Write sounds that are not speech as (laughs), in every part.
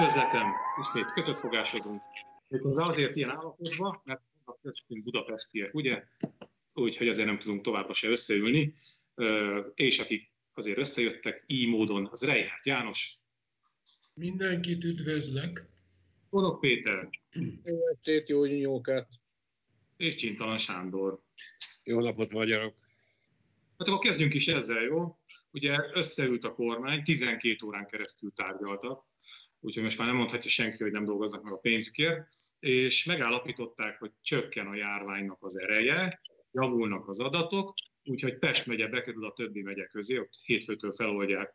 Üdvözletem, ismét kötött fogásozunk. Méghozzá azért ilyen állapotban, mert köztünk budapestiek, ugye? Úgyhogy azért nem tudunk továbbra se összeülni. És akik azért összejöttek így módon, az Reinhardt János. Mindenkit üdvözlök. Borok Péter. Jó estét, jó nyújtókat. És Csintalan Sándor. Jó napot, magyarok. Hát akkor kezdjünk is ezzel, jó? Ugye összeült a kormány, 12 órán keresztül tárgyaltak, úgyhogy most már nem mondhatja senki, hogy nem dolgoznak meg a pénzükért, és megállapították, hogy csökken a járványnak az ereje, javulnak az adatok, úgyhogy Pest megye bekerül a többi megye közé, ott hétfőtől feloldják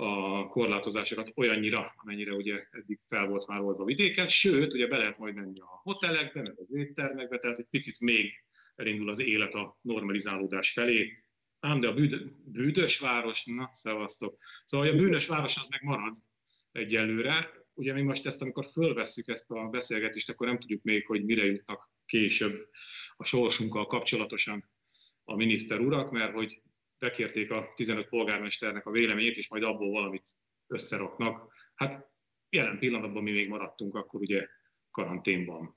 a korlátozásokat olyannyira, amennyire ugye eddig fel volt már oldva vidéken, sőt, ugye be lehet majd menni a hotelekbe, meg az éttermekbe, tehát egy picit még elindul az élet a normalizálódás felé, ám de a bűd, bűdös város, na, szevasztok. Szóval a bűnös város az meg marad egyelőre. Ugye mi most ezt, amikor fölvesszük ezt a beszélgetést, akkor nem tudjuk még, hogy mire jutnak később a sorsunkkal kapcsolatosan a miniszter urak, mert hogy bekérték a 15 polgármesternek a véleményét, és majd abból valamit összeraknak. Hát jelen pillanatban mi még maradtunk akkor ugye karanténban.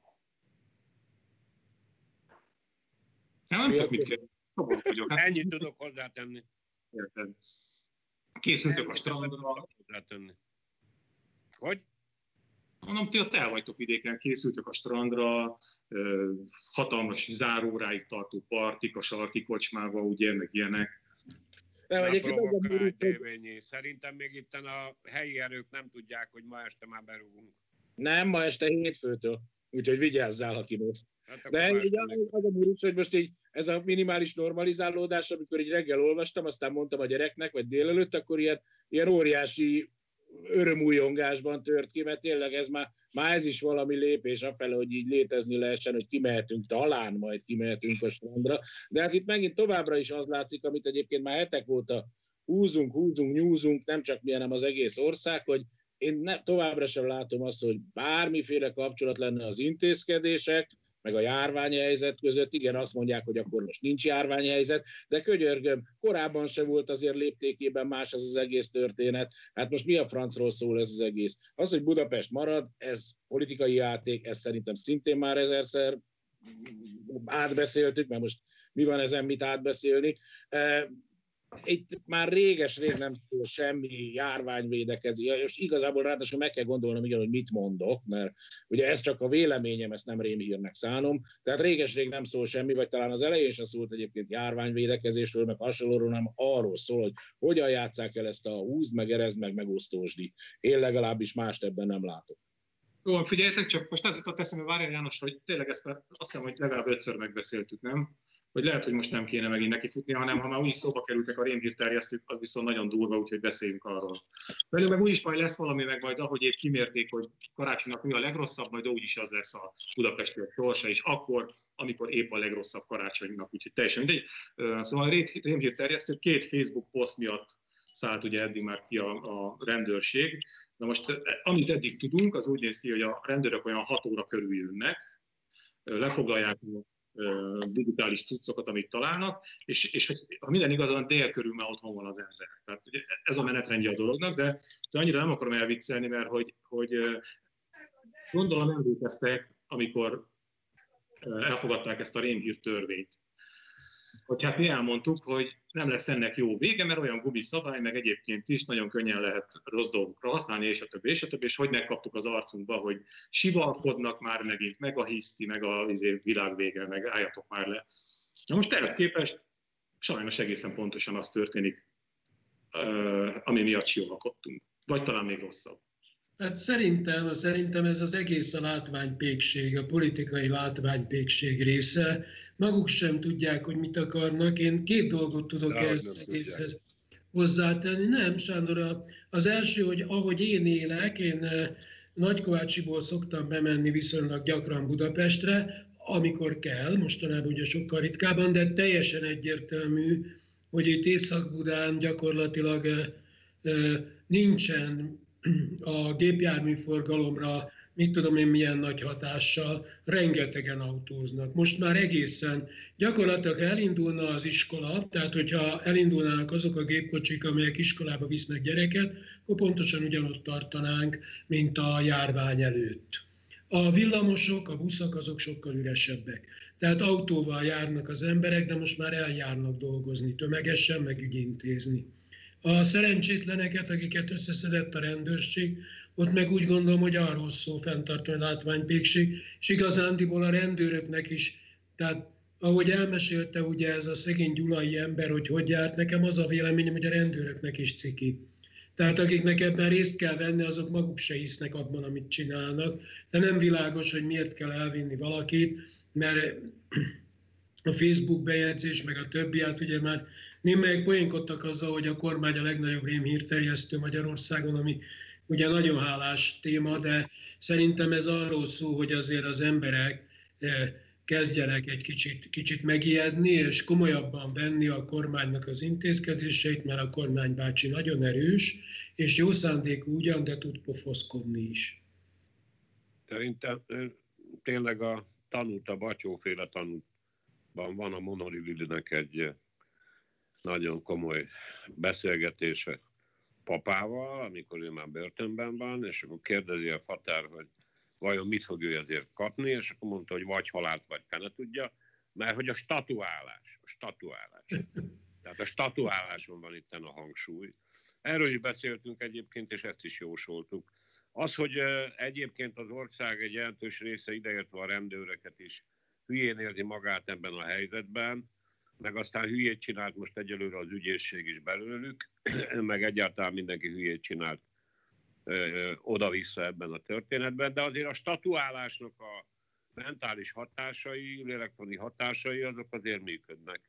Nem, nem tudok mit kérdezni. Hát, Ennyit tudok hozzátenni. Érted. Készültök a strandra. Hozzátenni. Hogy? Mondom, ti ott el vagytok vidéken, készültök a strandra, hatalmas záróráig tartó partik, a sarki kocsmába, ugye, meg ilyenek. Nem, egyébként Szerintem még itt a helyi erők nem tudják, hogy ma este már berúgunk. Nem, ma este hétfőtől. Úgyhogy vigyázzál, ha kimész. Hát De így az a múlus, hogy most így ez a minimális normalizálódás, amikor így reggel olvastam, aztán mondtam a gyereknek, vagy délelőtt, akkor ilyen, ilyen óriási örömújongásban tört ki, mert tényleg ez már, már ez is valami lépés afele, hogy így létezni lehessen, hogy kimehetünk, talán majd kimehetünk a strandra. De hát itt megint továbbra is az látszik, amit egyébként már hetek óta húzunk, húzunk, nyúzunk, nem csak mi, hanem az egész ország, hogy én ne, továbbra sem látom azt, hogy bármiféle kapcsolat lenne az intézkedések, meg a járványhelyzet között. Igen, azt mondják, hogy akkor most nincs járványhelyzet, de könyörgöm, korábban se volt azért léptékében más az az egész történet. Hát most mi a francról szól ez az egész? Az, hogy Budapest marad, ez politikai játék, ez szerintem szintén már ezerszer átbeszéltük, mert most mi van ezen mit átbeszélni itt már réges-rég nem szól semmi járványvédekezés, és igazából ráadásul meg kell gondolnom, igen, hogy mit mondok, mert ugye ez csak a véleményem, ezt nem rémhírnek szánom, tehát réges-rég nem szól semmi, vagy talán az elején sem szólt egyébként járványvédekezésről, meg hasonlóról, nem arról szól, hogy hogyan játszák el ezt a húzd, meg erezd, meg megosztósdi. Én legalábbis mást ebben nem látok. Jó, figyeljetek csak, most az jutott eszembe, Várjál János, hogy tényleg ezt azt hiszem, hogy legalább ötször megbeszéltük, nem? Hogy lehet, hogy most nem kéne megint nekifutni, hanem ha már úgyis szóba kerültek a rémhírterjesztők, az viszont nagyon durva, úgyhogy beszéljünk arról. Velünk meg úgyis majd lesz valami, meg majd ahogy épp kimérték, hogy karácsonynak mi a legrosszabb, majd úgyis az lesz a budapesti sorsa, és akkor, amikor épp a legrosszabb karácsonynak, úgyhogy teljesen mindegy. Szóval a rémhírterjesztők két Facebook poszt miatt szállt ugye eddig már ki a, a rendőrség. Na most, amit eddig tudunk, az úgy néz ki, hogy a rendőrök olyan 6 óra körül jönnek, lefoglalják digitális cuccokat, amit találnak, és, és ha minden igaz, olyan dél körül már otthon van az ember. Tehát ugye ez a menetrendje a dolognak, de annyira nem akarom elviccelni, mert hogy, hogy gondolom emlékeztek, amikor elfogadták ezt a rémhír törvényt hogy hát mi elmondtuk, hogy nem lesz ennek jó vége, mert olyan gumi szabály, meg egyébként is nagyon könnyen lehet rossz dolgokra használni, és a többi, és a többi, és hogy megkaptuk az arcunkba, hogy sivalkodnak már megint, meg a hiszti, meg a izé, világ vége, meg álljatok már le. Na most ehhez képest sajnos egészen pontosan az történik, ami miatt sivalkodtunk. Vagy talán még rosszabb. Hát szerintem, szerintem ez az egész a látványpékség, a politikai látványpékség része. Maguk sem tudják, hogy mit akarnak. Én két dolgot tudok De ez egészhez hozzátenni. Nem, Sándor, az első, hogy ahogy én élek, én Nagykovácsiból szoktam bemenni viszonylag gyakran Budapestre, amikor kell, mostanában ugye sokkal ritkábban, de teljesen egyértelmű, hogy itt Észak-Budán gyakorlatilag nincsen a gépjárműforgalomra mit tudom én milyen nagy hatással, rengetegen autóznak. Most már egészen gyakorlatilag elindulna az iskola, tehát hogyha elindulnának azok a gépkocsik, amelyek iskolába visznek gyereket, akkor pontosan ugyanott tartanánk, mint a járvány előtt. A villamosok, a buszok azok sokkal üresebbek. Tehát autóval járnak az emberek, de most már eljárnak dolgozni tömegesen, meg ügyintézni. A szerencsétleneket, akiket összeszedett a rendőrség, ott meg úgy gondolom, hogy arról szól fenntartó látványpékség, és igazándiból a rendőröknek is, tehát ahogy elmesélte ugye ez a szegény gyulai ember, hogy hogy járt, nekem az a véleményem, hogy a rendőröknek is ciki. Tehát akiknek ebben részt kell venni, azok maguk se hisznek abban, amit csinálnak. De nem világos, hogy miért kell elvinni valakit, mert a Facebook bejegyzés, meg a többi, hát ugye már némelyek poénkodtak azzal, hogy a kormány a legnagyobb rémhírterjesztő Magyarországon, ami ugye nagyon hálás téma, de szerintem ez arról szól, hogy azért az emberek eh, kezdjenek egy kicsit, kicsit megijedni, és komolyabban venni a kormánynak az intézkedéseit, mert a kormány bácsi nagyon erős, és jó szándékú ugyan, de tud pofoszkodni is. Szerintem tényleg a tanult, a batyóféle tanultban van a monolilinek egy nagyon komoly beszélgetése papával, amikor ő már börtönben van, és akkor kérdezi a fatár, hogy vajon mit fog ő ezért kapni, és akkor mondta, hogy vagy halált, vagy fene tudja, mert hogy a statuálás, a statuálás. Tehát a statuáláson van itt a hangsúly. Erről is beszéltünk egyébként, és ezt is jósoltuk. Az, hogy egyébként az ország egy jelentős része, ideértve a rendőröket is, hülyén érzi magát ebben a helyzetben, meg aztán hülyét csinált most egyelőre az ügyészség is belőlük, (clears throat) meg egyáltalán mindenki hülyét csinált oda-vissza ebben a történetben, de azért a statuálásnak a mentális hatásai, lélektani hatásai, azok azért működnek.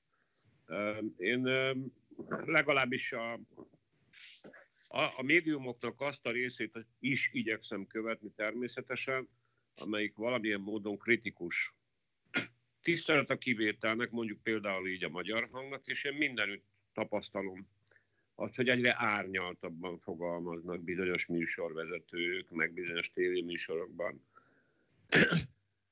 Én legalábbis a, a, a médiumoknak azt a részét is igyekszem követni természetesen, amelyik valamilyen módon kritikus. Tisztelet a kivételnek, mondjuk például így a magyar hangnak, és én mindenütt tapasztalom az, hogy egyre árnyaltabban fogalmaznak bizonyos műsorvezetők, meg bizonyos tévéműsorokban.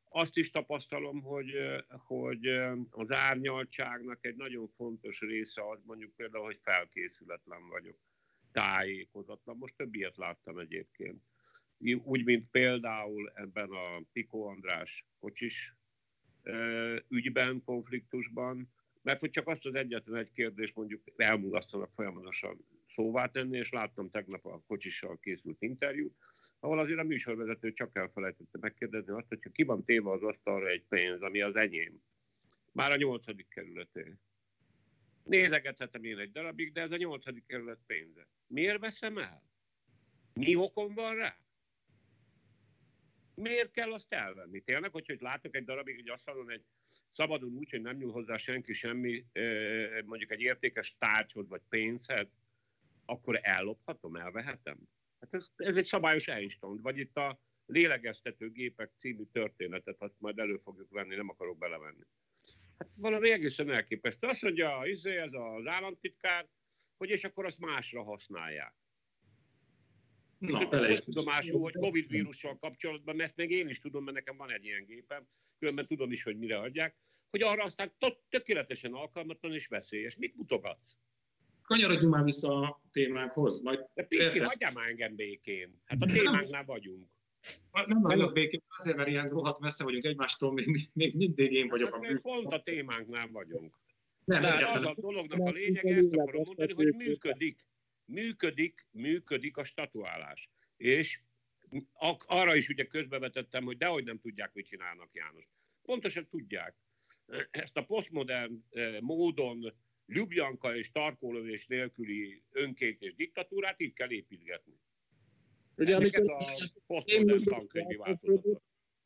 Azt is tapasztalom, hogy, hogy az árnyaltságnak egy nagyon fontos része az mondjuk például, hogy felkészületlen vagyok, tájékozatlan. Most több ilyet láttam egyébként. Úgy, mint például ebben a Piko András kocsis ügyben, konfliktusban, mert hogy csak azt az egyetlen egy kérdést mondjuk elmulasztanak folyamatosan szóvá tenni, és láttam tegnap a kocsissal készült interjút, ahol azért a műsorvezető csak elfelejtette megkérdezni azt, hogyha ki van téve az asztalra egy pénz, ami az enyém. Már a nyolcadik kerületé. Nézegethetem én egy darabig, de ez a nyolcadik kerület pénze. Miért veszem el? Mi okom van rá? Miért kell azt elvenni? Tényleg, hogy, hogy látok egy darabig egy asztalon egy szabadon úgy, hogy nem nyúl hozzá senki semmi, mondjuk egy értékes tárgyhoz vagy pénzhez, akkor ellophatom, elvehetem? Hát ez, ez egy szabályos Einstein, vagy itt a lélegeztető gépek című történetet, azt majd elő fogjuk venni, nem akarok belevenni. Hát valami egészen elképesztő. Azt mondja izé, ez az államtitkár, hogy és akkor azt másra használják. Na, bele is tudomásul, hogy Covid vírussal kapcsolatban, mert ezt még én is tudom, mert nekem van egy ilyen gépem, különben tudom is, hogy mire adják, hogy arra aztán tökéletesen alkalmatlan és veszélyes. Mit mutogatsz? Kanyarodjunk már vissza a témánkhoz. Majd De Pisti, hagyjál már engem békén. Hát a témánknál vagyunk. Nem vagyok békén, azért, mert ilyen rohadt messze vagyunk egymástól, még, még mindig én vagyok hát, a Pont a témánknál vagyunk. Nem, De az a dolognak a lényege, ezt akarom mondani, hogy működik működik, működik a statuálás. És arra is ugye közbevetettem, hogy dehogy nem tudják, mit csinálnak János. Pontosan tudják. Ezt a posztmodern eh, módon Ljubljanka és tarkólövés nélküli önkét és diktatúrát így kell építgetni. Ugye, amikor a posztmodern tankönyvi változatot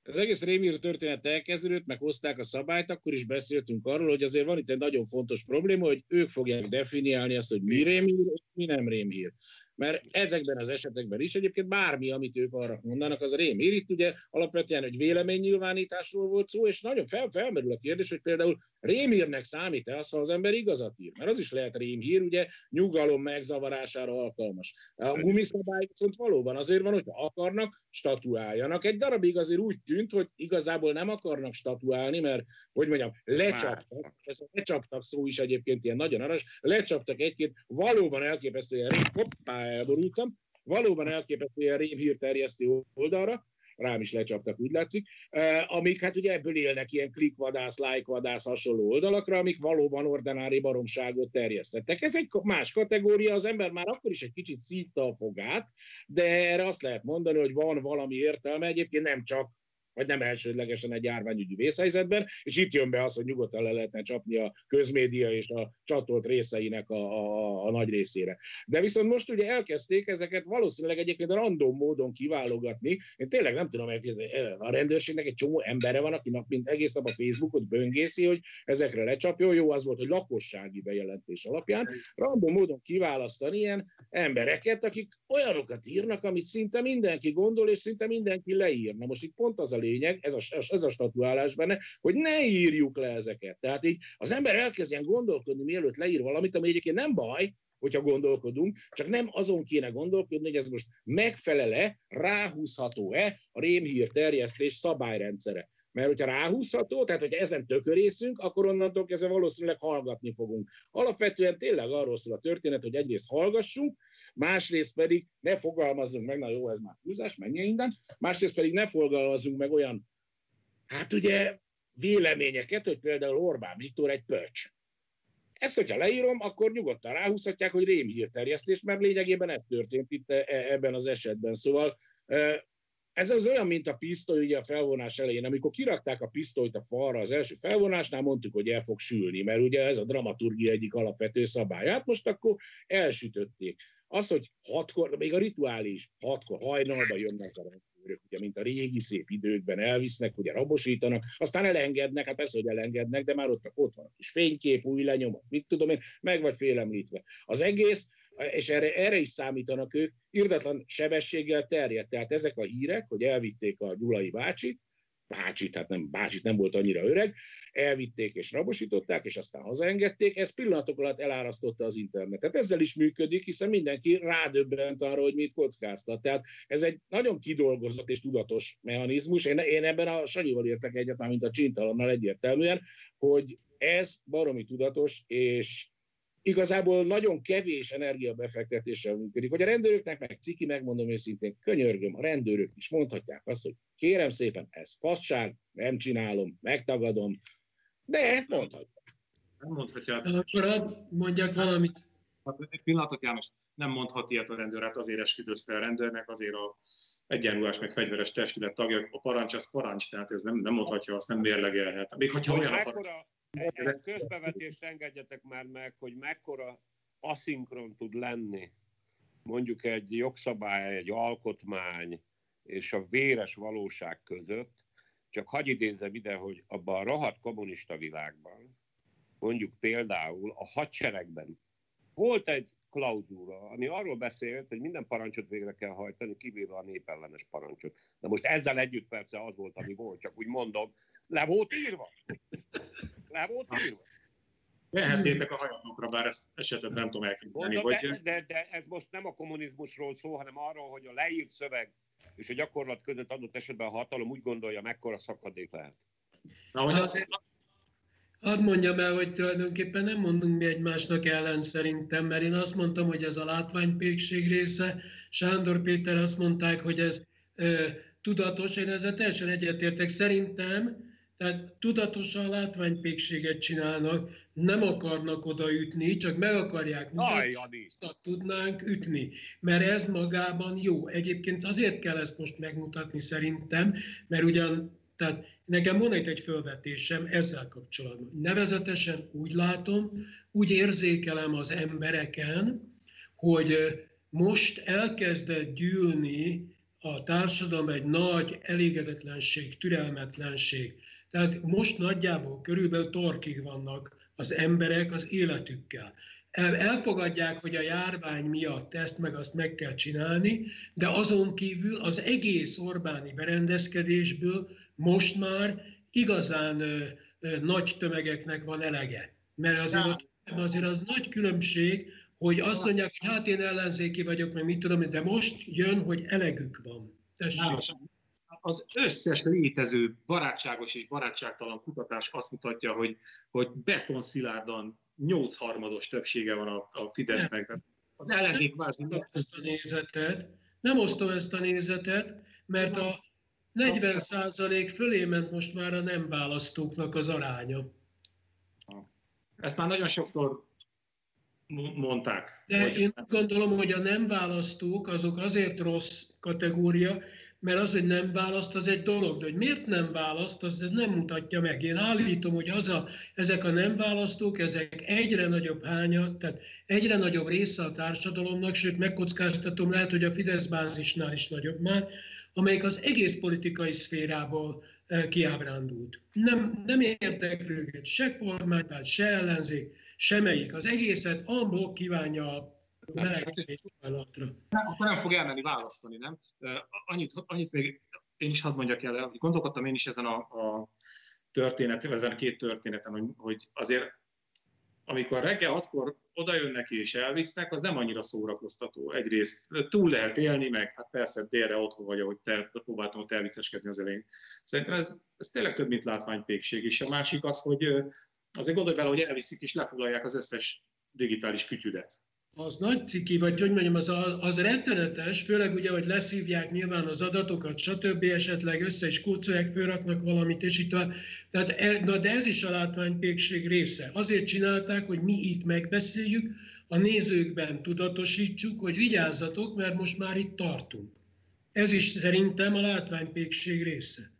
az egész Rémír történet elkezdődött, meg hozták a szabályt, akkor is beszéltünk arról, hogy azért van itt egy nagyon fontos probléma, hogy ők fogják definiálni azt, hogy mi Rémír, és mi nem Rémír. Mert ezekben az esetekben is egyébként bármi, amit ők arra mondanak, az a rémhír. Itt ugye alapvetően egy véleménynyilvánításról volt szó, és nagyon fel, felmerül a kérdés, hogy például rémhírnek számít-e az, ha az ember igazat ír? Mert az is lehet rémhír, ugye nyugalom megzavarására alkalmas. A gumiszabály viszont valóban azért van, hogy akarnak, statuáljanak. Egy darabig azért úgy tűnt, hogy igazából nem akarnak statuálni, mert, hogy mondjam, lecsaptak, ez a lecsaptak szó is egyébként ilyen nagyon aras, lecsaptak egy-két valóban elképesztően, hoppá, elborultam, valóban elképesztően rémhírterjesztő oldalra, rám is lecsaptak, úgy látszik, amik hát ugye ebből élnek ilyen klikvadász, lájkvadász hasonló oldalakra, amik valóban ordinári baromságot terjesztettek. Ez egy más kategória, az ember már akkor is egy kicsit szívta a fogát, de erre azt lehet mondani, hogy van valami értelme, egyébként nem csak vagy nem elsődlegesen egy járványügyi vészhelyzetben, és itt jön be az, hogy nyugodtan le lehetne csapni a közmédia és a csatolt részeinek a, a, a nagy részére. De viszont most ugye elkezdték ezeket valószínűleg egyébként random módon kiválogatni. Én tényleg nem tudom elképzelni, a rendőrségnek egy csomó embere van, aki nap, mint egész nap a Facebookot böngészi, hogy ezekre lecsapjon. Jó az volt, hogy lakossági bejelentés alapján random módon kiválasztani ilyen embereket, akik olyanokat írnak, amit szinte mindenki gondol, és szinte mindenki leír. Na most itt pont az a lényeg, ez a, ez a statuálás benne, hogy ne írjuk le ezeket. Tehát így az ember elkezdjen gondolkodni, mielőtt leír valamit, ami egyébként nem baj, hogyha gondolkodunk, csak nem azon kéne gondolkodni, hogy ez most megfelele, ráhúzható-e a rémhír terjesztés szabályrendszere. Mert hogyha ráhúzható, tehát hogyha ezen tökörészünk, akkor onnantól kezdve valószínűleg hallgatni fogunk. Alapvetően tényleg arról szól a történet, hogy egyrészt hallgassunk, másrészt pedig ne fogalmazzunk meg, na jó, ez már húzás, mennyi minden, másrészt pedig ne fogalmazzunk meg olyan, hát ugye véleményeket, hogy például Orbán Viktor egy pöcs. Ezt, hogyha leírom, akkor nyugodtan ráhúzhatják, hogy rémhírterjesztés, mert lényegében ez történt itt e, e, ebben az esetben. Szóval ez az olyan, mint a pisztoly ugye a felvonás elején. Amikor kirakták a pisztolyt a falra az első felvonásnál, mondtuk, hogy el fog sülni, mert ugye ez a dramaturgia egyik alapvető szabályát, most akkor elsütötték. Az, hogy hatkor, még a rituális hatkor hajnalba jönnek a rendőrök, ugye, mint a régi szép időkben elvisznek, ugye rabosítanak, aztán elengednek, hát persze, hogy elengednek, de már ott, ott van a kis fénykép, új lenyomat, mit tudom én, meg vagy félemlítve. Az egész, és erre, erre is számítanak ők, irdatlan sebességgel terjed. Tehát ezek a hírek, hogy elvitték a Gyulai bácsit, bácsit, tehát nem, bácsit nem volt annyira öreg, elvitték és rabosították, és aztán hazaengedték, ez pillanatok alatt elárasztotta az internetet. Ezzel is működik, hiszen mindenki rádöbbent arra, hogy mit kockáztat. Tehát ez egy nagyon kidolgozott és tudatos mechanizmus. Én, én ebben a Sanyival értek egyáltalán, mint a Csintalannal egyértelműen, hogy ez baromi tudatos, és igazából nagyon kevés energiabefektetéssel működik. Hogy a rendőröknek meg ciki, megmondom őszintén, könyörgöm, a rendőrök is mondhatják azt, hogy kérem szépen, ez fasság, nem csinálom, megtagadom, de mondhatják. Nem mondhatja. Akkor mondjak valamit. Hát egy pillanatot, János, nem mondhat ilyet a rendőr, hát azért esküdözte a rendőrnek, azért a egyenruhás meg fegyveres testület tagja, a parancs az parancs, tehát ez nem, nem mondhatja, azt nem mérlegelhet. Még hogyha olyan a parancs egy közbevetést engedjetek már meg, hogy mekkora aszinkron tud lenni mondjuk egy jogszabály, egy alkotmány és a véres valóság között, csak hagyj idézzem ide, hogy abban a rohadt kommunista világban, mondjuk például a hadseregben volt egy klauzúra, ami arról beszélt, hogy minden parancsot végre kell hajtani, kivéve a népellenes parancsot. De most ezzel együtt persze az volt, ami volt, csak úgy mondom, le volt írva. Le volt írva. Vehetnétek a hajatokra, bár ezt esetleg nem tudom elképzelni. Hogy... De, de, de, ez most nem a kommunizmusról szól, hanem arról, hogy a leírt szöveg és a gyakorlat között adott esetben a hatalom úgy gondolja, mekkora szakadék lehet. Na, hogy azért, Hadd mondjam el, hogy tulajdonképpen nem mondunk mi egymásnak ellen szerintem, mert én azt mondtam, hogy ez a látványpékség része, Sándor Péter azt mondták, hogy ez ö, tudatos, én ezzel teljesen egyetértek. Szerintem tehát tudatosan látványpékséget csinálnak, nem akarnak odaütni, csak meg akarják mutatni, hogy tudnánk ütni. Mert ez magában jó. Egyébként azért kell ezt most megmutatni szerintem, mert ugyan, tehát nekem van egy, egy fölvetésem ezzel kapcsolatban. Nevezetesen úgy látom, úgy érzékelem az embereken, hogy most elkezdett gyűlni a társadalom egy nagy elégedetlenség, türelmetlenség. Tehát most nagyjából körülbelül torkig vannak az emberek az életükkel. elfogadják, hogy a járvány miatt ezt meg azt meg kell csinálni, de azon kívül az egész Orbáni berendezkedésből most már igazán ö, ö, nagy tömegeknek van elege. Mert azért, azért az nagy különbség, hogy azt mondják, hogy hát én ellenzéki vagyok, meg mit tudom, de most jön, hogy elegük van. Tessék. Az összes létező barátságos és barátságtalan kutatás azt mutatja, hogy, hogy betonszilárdan nyolc harmados többsége van a, a Fidesznek. Nem. Az ellenzék kvázi... Nem ezt a nézetet, nem osztom ezt a nézetet, mert a 40 százalék fölé ment most már a nem választóknak az aránya. Ezt már nagyon sokszor mondták. De hogy... én gondolom, hogy a nem választók azok azért rossz kategória, mert az, hogy nem választ, az egy dolog, de hogy miért nem választ, az ez nem mutatja meg. Én állítom, hogy az a, ezek a nem választók, ezek egyre nagyobb hánya, tehát egyre nagyobb része a társadalomnak, sőt megkockáztatom, lehet, hogy a Fidesz bázisnál is nagyobb már, amelyik az egész politikai szférából eh, kiábrándult. Nem, nem értek őket, se kormánypárt, se ellenzék, semmelyik. Az egészet amból kívánja melegítésvállalatra. Akkor nem fog elmenni választani, nem? Annyit, annyit még én is hadd mondjak el, gondolkodtam én is ezen a, a történet, ezen a két történeten, hogy azért amikor reggel hatkor oda jönnek és elvisznek, az nem annyira szórakoztató. Egyrészt túl lehet élni, meg hát persze délre otthon vagy, ahogy te próbáltam ott elvicceskedni az elején. Szerintem ez, ez tényleg több, mint látványpékség. És a másik az, hogy azért gondolj bele, hogy elviszik és lefoglalják az összes digitális kütyüdet az nagy ciki, vagy hogy mondjam, az, az rettenetes, főleg ugye, hogy leszívják nyilván az adatokat, stb. esetleg össze is kócolják, fölraknak valamit, és itt van. Tehát, e, na, de ez is a látványpékség része. Azért csinálták, hogy mi itt megbeszéljük, a nézőkben tudatosítsuk, hogy vigyázzatok, mert most már itt tartunk. Ez is szerintem a látványpékség része.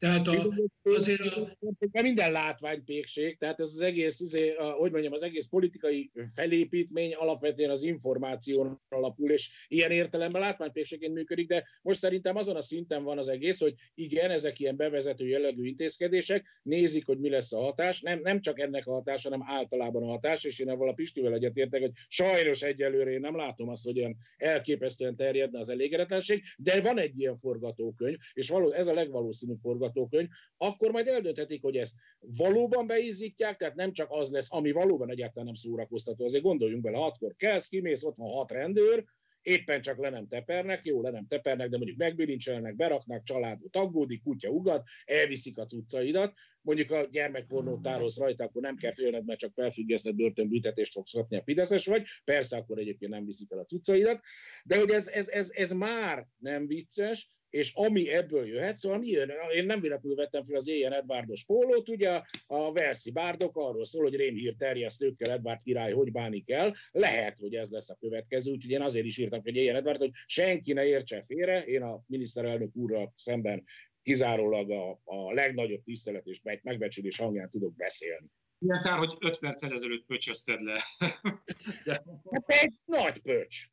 Tehát a, azért a... Minden látványpékség, tehát ez az egész, izé, hogy mondjam, az egész politikai felépítmény alapvetően az információn alapul, és ilyen értelemben látványpékségként működik, de most szerintem azon a szinten van az egész, hogy igen, ezek ilyen bevezető jellegű intézkedések, nézik, hogy mi lesz a hatás, nem, nem csak ennek a hatás, hanem általában a hatás, és én ebből a Pistivel egyetértek, hogy sajnos egyelőre én nem látom azt, hogy olyan elképesztően terjedne az elégedetlenség, de van egy ilyen forgatókönyv, és való, ez a legvalószínűbb forgatókönyv, forgatókönyv, akkor majd eldönthetik, hogy ezt valóban beízítják, tehát nem csak az lesz, ami valóban egyáltalán nem szórakoztató. Azért gondoljunk bele, hatkor kelsz, kimész, ott van hat rendőr, éppen csak le nem tepernek, jó, le nem tepernek, de mondjuk megbilincselnek, beraknak, családot aggódik, kutya ugat, elviszik a cuccaidat, mondjuk a gyermekpornót tárolsz rajta, akkor nem kell félned, mert csak felfüggesztett börtönbüntetést fogsz kapni a Fideszes vagy, persze akkor egyébként nem viszik el a cuccaidat, de hogy ez, ez, ez, ez már nem vicces, és ami ebből jöhet, szóval mi jön? Én nem véletlenül vettem fel az éjjel Edvardos pólót, ugye a Verszi bárdok arról szól, hogy rémhír terjesztőkkel Edvard király hogy bánik el, lehet, hogy ez lesz a következő, úgyhogy én azért is írtam egy éjjel Edvard, hogy senki ne értse félre, én a miniszterelnök úrral szemben kizárólag a, a legnagyobb tisztelet és megbecsülés hangján tudok beszélni. Ilyen kár, hogy öt perccel ezelőtt pöcsözted le. (laughs) De... Hát egy nagy pöcs.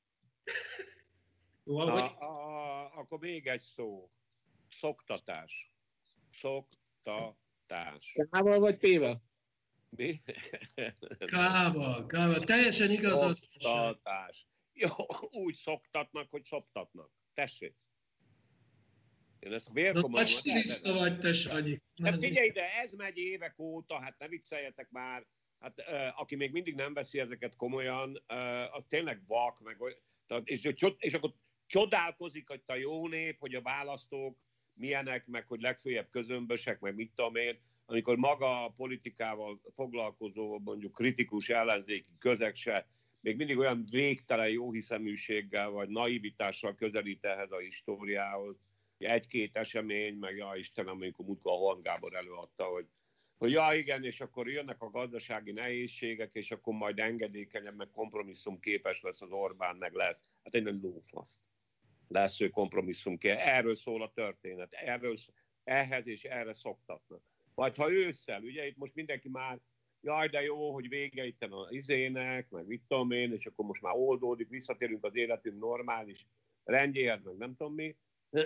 Szóval, hogy... a, a, akkor még egy szó. Szoktatás. Szoktatás. Kával vagy pével? Mi? Kával, kával. Teljesen igazad. Szoktatás. Jó, úgy szoktatnak, hogy szoptatnak. Tessék. Én ezt vérkomolyan... Nagy stiliszta vagy, te Sanyi. Hát figyelj, de ez megy évek óta, hát ne vicceljetek már. Hát aki még mindig nem veszi ezeket komolyan, az tényleg vak, meg, és, és akkor csodálkozik hogy a jó nép, hogy a választók milyenek, meg hogy legfőjebb közömbösek, meg mit tudom én, amikor maga a politikával foglalkozó, mondjuk kritikus ellenzéki közeg se még mindig olyan végtelen jóhiszeműséggel vagy naivitással közelít ehhez a históriához. Egy-két esemény, meg ja Istenem, amikor Mutka Horn Gábor előadta, hogy, hogy ja igen, és akkor jönnek a gazdasági nehézségek, és akkor majd engedékenyebb, meg kompromisszum képes lesz az Orbán, meg lesz. Hát egy lófasz lesz ő kompromisszum kell. Erről szól a történet, erről, ehhez és erre szoktatnak. Vagy ha ősszel, ugye itt most mindenki már, jaj, de jó, hogy vége itt a izének, meg mit tudom én, és akkor most már oldódik, visszatérünk az életünk normális rendjéhez, meg nem tudom mi. (clears throat)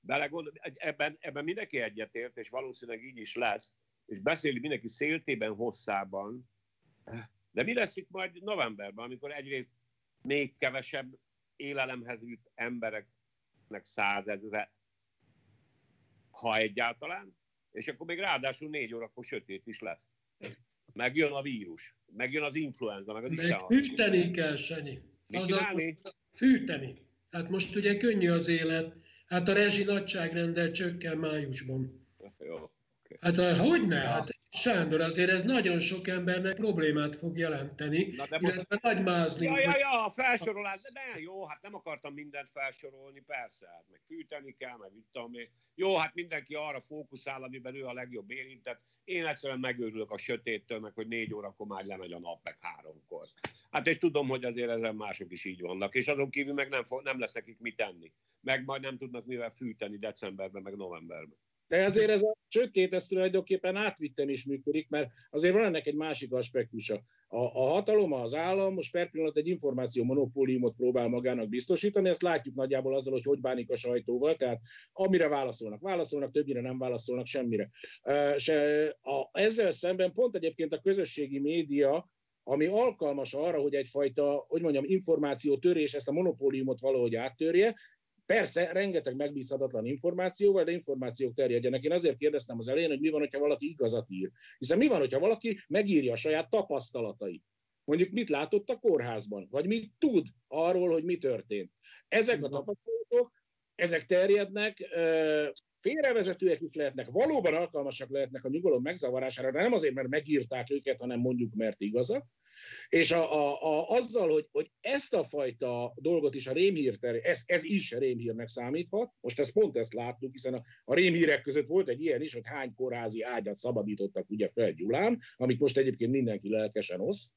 Belegondol, ebben, ebben mindenki egyetért, és valószínűleg így is lesz, és beszéli mindenki széltében, hosszában, De mi lesz itt majd novemberben, amikor egyrészt még kevesebb élelemhez jut embereknek százezre, ha egyáltalán, és akkor még ráadásul négy órakor sötét is lesz. Megjön a vírus, megjön az influenza, meg az meg Isten fűteni kell, Sanyi. Azaz fűteni. Hát most ugye könnyű az élet. Hát a rezsi nagyságrendel csökken májusban. Jó. Hát hogy ne? Hát Sándor, azért ez nagyon sok embernek problémát fog jelenteni, Na de illetve most... nagy mázni. Ja, ja, ja, a felsorolás, de ne, jó, hát nem akartam mindent felsorolni, persze, hát meg fűteni kell, meg mit tudom én. Jó, hát mindenki arra fókuszál, amiben ő a legjobb érintett. Én egyszerűen megőrülök a sötéttől, meg hogy négy órakor már lemegy a nap, meg háromkor. Hát és tudom, hogy azért ezen mások is így vannak, és azon kívül meg nem, nem lesz nekik mit tenni. Meg majd nem tudnak mivel fűteni decemberben, meg novemberben. De ezért ez a sötét, ez tulajdonképpen átvitten is működik, mert azért van ennek egy másik aspektusa. A, a hatalom, az állam most per pillanat egy információ monopóliumot próbál magának biztosítani, ezt látjuk nagyjából azzal, hogy hogy bánik a sajtóval, tehát amire válaszolnak, válaszolnak, többire nem válaszolnak semmire. Se, a, ezzel szemben pont egyébként a közösségi média, ami alkalmas arra, hogy egyfajta, hogy mondjam, információ törés ezt a monopóliumot valahogy áttörje, Persze, rengeteg megbízhatatlan információval, de információk terjedjenek. Én azért kérdeztem az elején, hogy mi van, hogyha valaki igazat ír. Hiszen mi van, hogyha valaki megírja a saját tapasztalatait. Mondjuk mit látott a kórházban, vagy mit tud arról, hogy mi történt. Ezek a tapasztalatok, ezek terjednek, félrevezetőek is lehetnek, valóban alkalmasak lehetnek a nyugalom megzavarására, de nem azért, mert megírták őket, hanem mondjuk, mert igazak. És a, a, a, azzal, hogy, hogy ezt a fajta dolgot is a rémhír, ez, ez is rémhírnek számíthat, most ezt pont ezt láttuk, hiszen a, a rémhírek között volt egy ilyen is, hogy hány kórházi ágyat szabadítottak ugye fel Gyulán, amit most egyébként mindenki lelkesen oszt.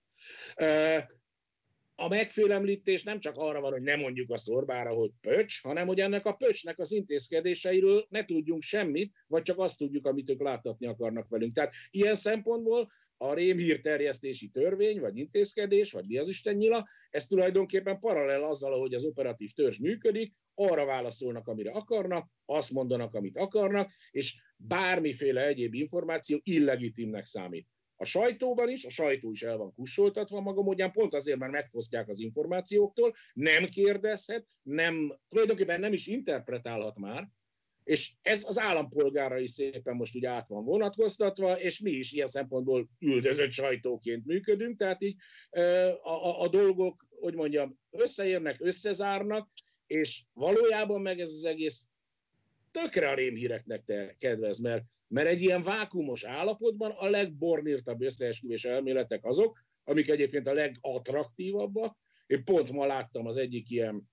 A megfélemlítés nem csak arra van, hogy nem mondjuk azt Orbára, hogy pöcs, hanem hogy ennek a pöcsnek az intézkedéseiről ne tudjunk semmit, vagy csak azt tudjuk, amit ők láttatni akarnak velünk. Tehát ilyen szempontból a rémhír terjesztési törvény, vagy intézkedés, vagy mi az Isten nyila, ez tulajdonképpen paralel azzal, hogy az operatív törzs működik, arra válaszolnak, amire akarnak, azt mondanak, amit akarnak, és bármiféle egyéb információ illegitimnek számít. A sajtóban is, a sajtó is el van kussoltatva maga módján, pont azért, mert megfosztják az információktól, nem kérdezhet, nem, tulajdonképpen nem is interpretálhat már, és ez az állampolgára is szépen most ugye át van vonatkoztatva, és mi is ilyen szempontból üldözött sajtóként működünk, tehát így a, a, a dolgok, hogy mondjam, összeérnek, összezárnak, és valójában meg ez az egész tökre a rémhíreknek te kedvez, mert, mert egy ilyen vákumos állapotban a legbornírtabb összeesküvés elméletek azok, amik egyébként a legattraktívabbak. Én pont ma láttam az egyik ilyen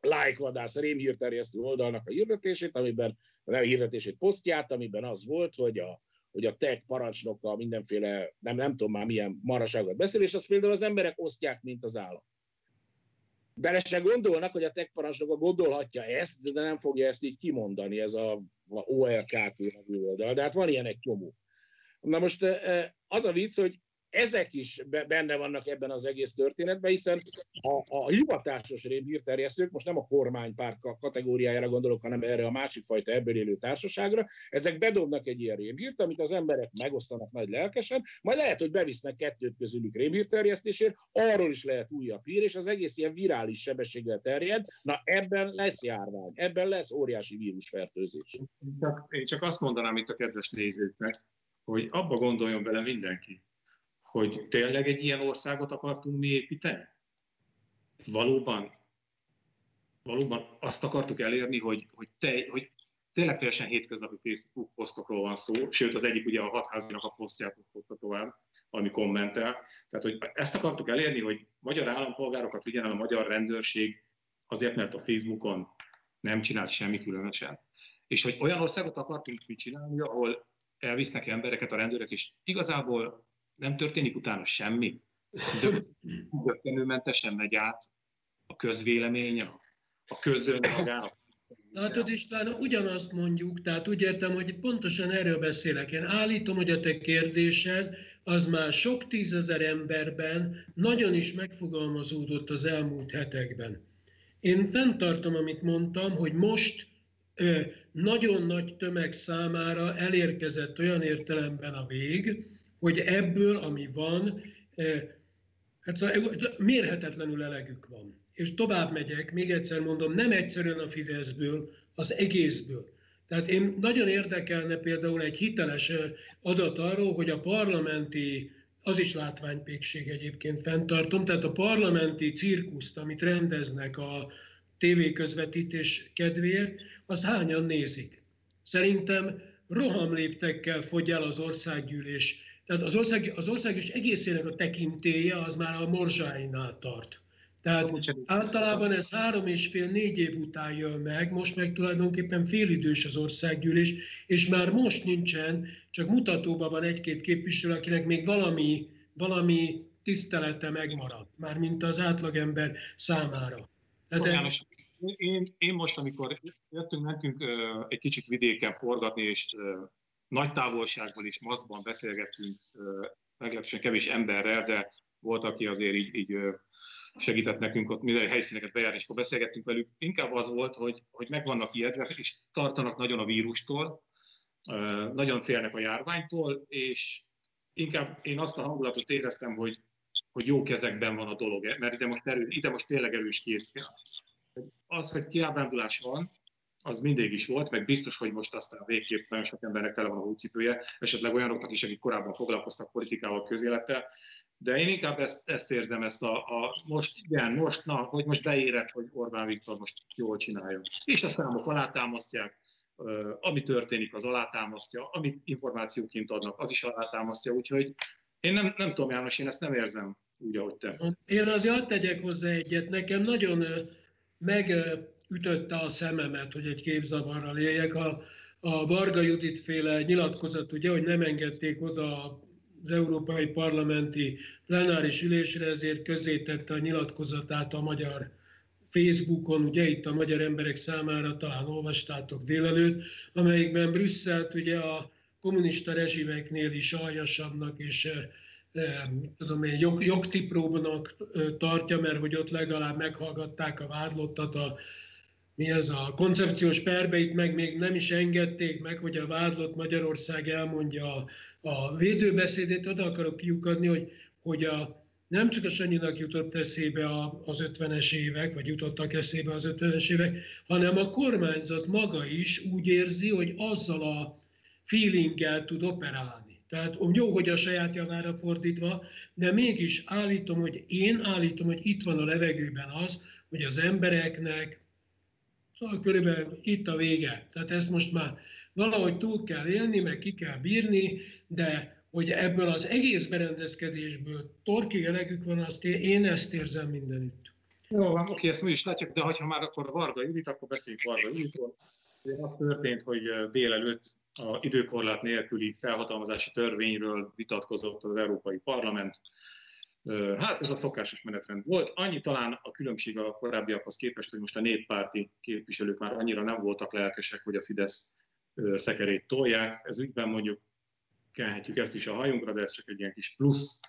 like-vadász rémhírterjesztő oldalnak a hirdetését, amiben nem hirdetését, posztját, amiben az volt, hogy a, hogy a tech parancsnoka mindenféle, nem, nem tudom már milyen maraságot beszél, és azt például az emberek osztják, mint az állam. Bele se gondolnak, hogy a tech parancsnoka gondolhatja ezt, de nem fogja ezt így kimondani, ez a, a OLKT oldal. De hát van ilyen egy csomó. Na most eh, az a vicc, hogy ezek is benne vannak ebben az egész történetben, hiszen a, a hivatásos rémhírterjesztők, most nem a kormánypárt kategóriájára gondolok, hanem erre a másik fajta ebből élő társaságra, ezek bedobnak egy ilyen rémhírt, amit az emberek megosztanak nagy lelkesen, majd lehet, hogy bevisznek kettőt közülük rémhírterjesztésért, arról is lehet újabb hír, és az egész ilyen virális sebességgel terjed, na ebben lesz járvány, ebben lesz óriási vírusfertőzés. Én csak azt mondanám itt a kedves nézőknek, hogy abba gondoljon bele mindenki, hogy tényleg egy ilyen országot akartunk mi építeni? Valóban, valóban azt akartuk elérni, hogy, hogy, te, hogy tényleg teljesen hétköznapi Facebook posztokról van szó, sőt az egyik ugye a hatházinak a posztját hozta tovább, ami kommentel. Tehát, hogy ezt akartuk elérni, hogy magyar állampolgárokat vigyen el a magyar rendőrség azért, mert a Facebookon nem csinált semmi különösen. És hogy olyan országot akartunk mi csinálni, ahol elvisznek embereket a rendőrök, és igazából nem történik utána semmi. Zöggenőmentesen megy át a közvélemény, a közön magának. Látod István, ugyanazt mondjuk, tehát úgy értem, hogy pontosan erről beszélek. Én állítom, hogy a te kérdésed az már sok tízezer emberben nagyon is megfogalmazódott az elmúlt hetekben. Én fenntartom, amit mondtam, hogy most nagyon nagy tömeg számára elérkezett olyan értelemben a vég, hogy ebből, ami van, Hát szóval mérhetetlenül elegük van. És tovább megyek, még egyszer mondom, nem egyszerűen a Fideszből, az egészből. Tehát én nagyon érdekelne például egy hiteles adat arról, hogy a parlamenti, az is látványpékség egyébként fenntartom, tehát a parlamenti cirkuszt, amit rendeznek a tévéközvetítés kedvéért, azt hányan nézik. Szerintem rohamléptekkel fogy el az országgyűlés. Tehát az, ország, az országgyűlés egészének a tekintélye az már a morzsáinál tart. Tehát általában ez három és fél, négy év után jön meg, most meg tulajdonképpen félidős az országgyűlés, és már most nincsen, csak mutatóban van egy-két képviselő, akinek még valami, valami tisztelete megmaradt, már mint az átlagember számára. Tehát János, én, én most, amikor jöttünk, mentünk egy kicsit vidéken forgatni, és nagy távolságból is maszkban beszélgettünk meglehetősen kevés emberrel, de volt, aki azért így, így segített nekünk ott minden helyszíneket bejárni, és akkor beszélgettünk velük. Inkább az volt, hogy, hogy meg vannak ijedve, és tartanak nagyon a vírustól, nagyon félnek a járványtól, és inkább én azt a hangulatot éreztem, hogy, hogy jó kezekben van a dolog, mert ide most, erő, ide most tényleg erős kész kell. Az, hogy kiábrándulás van, az mindig is volt, meg biztos, hogy most aztán végképp nagyon sok embernek tele van a hócipője, esetleg olyanoknak is, akik korábban foglalkoztak politikával, közélettel, de én inkább ezt, ezt érzem, ezt a, a most, igen, most, na, hogy most beérett, hogy Orbán Viktor most jól csinálja. És a számok alátámasztják, ami történik, az alátámasztja, amit információként adnak, az is alátámasztja, úgyhogy én nem, nem tudom, János, én ezt nem érzem úgy, ahogy te. Én azért tegyek hozzá egyet, nekem nagyon megütötte a szememet, hogy egy képzavarral éljek. A, a Varga Judit féle nyilatkozat, ugye, hogy nem engedték oda az Európai Parlamenti plenáris ülésre, ezért közzétette a nyilatkozatát a magyar Facebookon, ugye itt a magyar emberek számára talán olvastátok délelőtt, amelyikben Brüsszelt ugye a kommunista rezsimeknél is aljasabbnak és eh, eh, tudom én, jog, jogtipróbnak eh, tartja, mert hogy ott legalább meghallgatták a vádlottat a mi ez a koncepciós perbeit meg még nem is engedték meg, hogy a vádlott Magyarország elmondja a, a védőbeszédét, oda akarok kiukadni, hogy, hogy a, nem csak a Sanyinak jutott eszébe a, az 50-es évek, vagy jutottak eszébe az 50-es évek, hanem a kormányzat maga is úgy érzi, hogy azzal a feelinggel tud operálni. Tehát jó, hogy a saját javára fordítva, de mégis állítom, hogy én állítom, hogy itt van a levegőben az, hogy az embereknek Szóval körülbelül itt a vége. Tehát ezt most már valahogy túl kell élni, meg ki kell bírni, de hogy ebből az egész berendezkedésből torki elegük van, azt én, én ezt érzem mindenütt. Jó van, oké, ezt mi is látjuk, de ha már akkor Varga Judit, akkor beszéljünk Varga Juditról. Az történt, hogy délelőtt a időkorlát nélküli felhatalmazási törvényről vitatkozott az Európai Parlament. Hát ez a szokásos menetrend volt. Annyi talán a különbség a korábbiakhoz képest, hogy most a néppárti képviselők már annyira nem voltak lelkesek, hogy a Fidesz szekerét tolják. Ez ügyben mondjuk kelhetjük ezt is a hajunkra, de ez csak egy ilyen kis plusz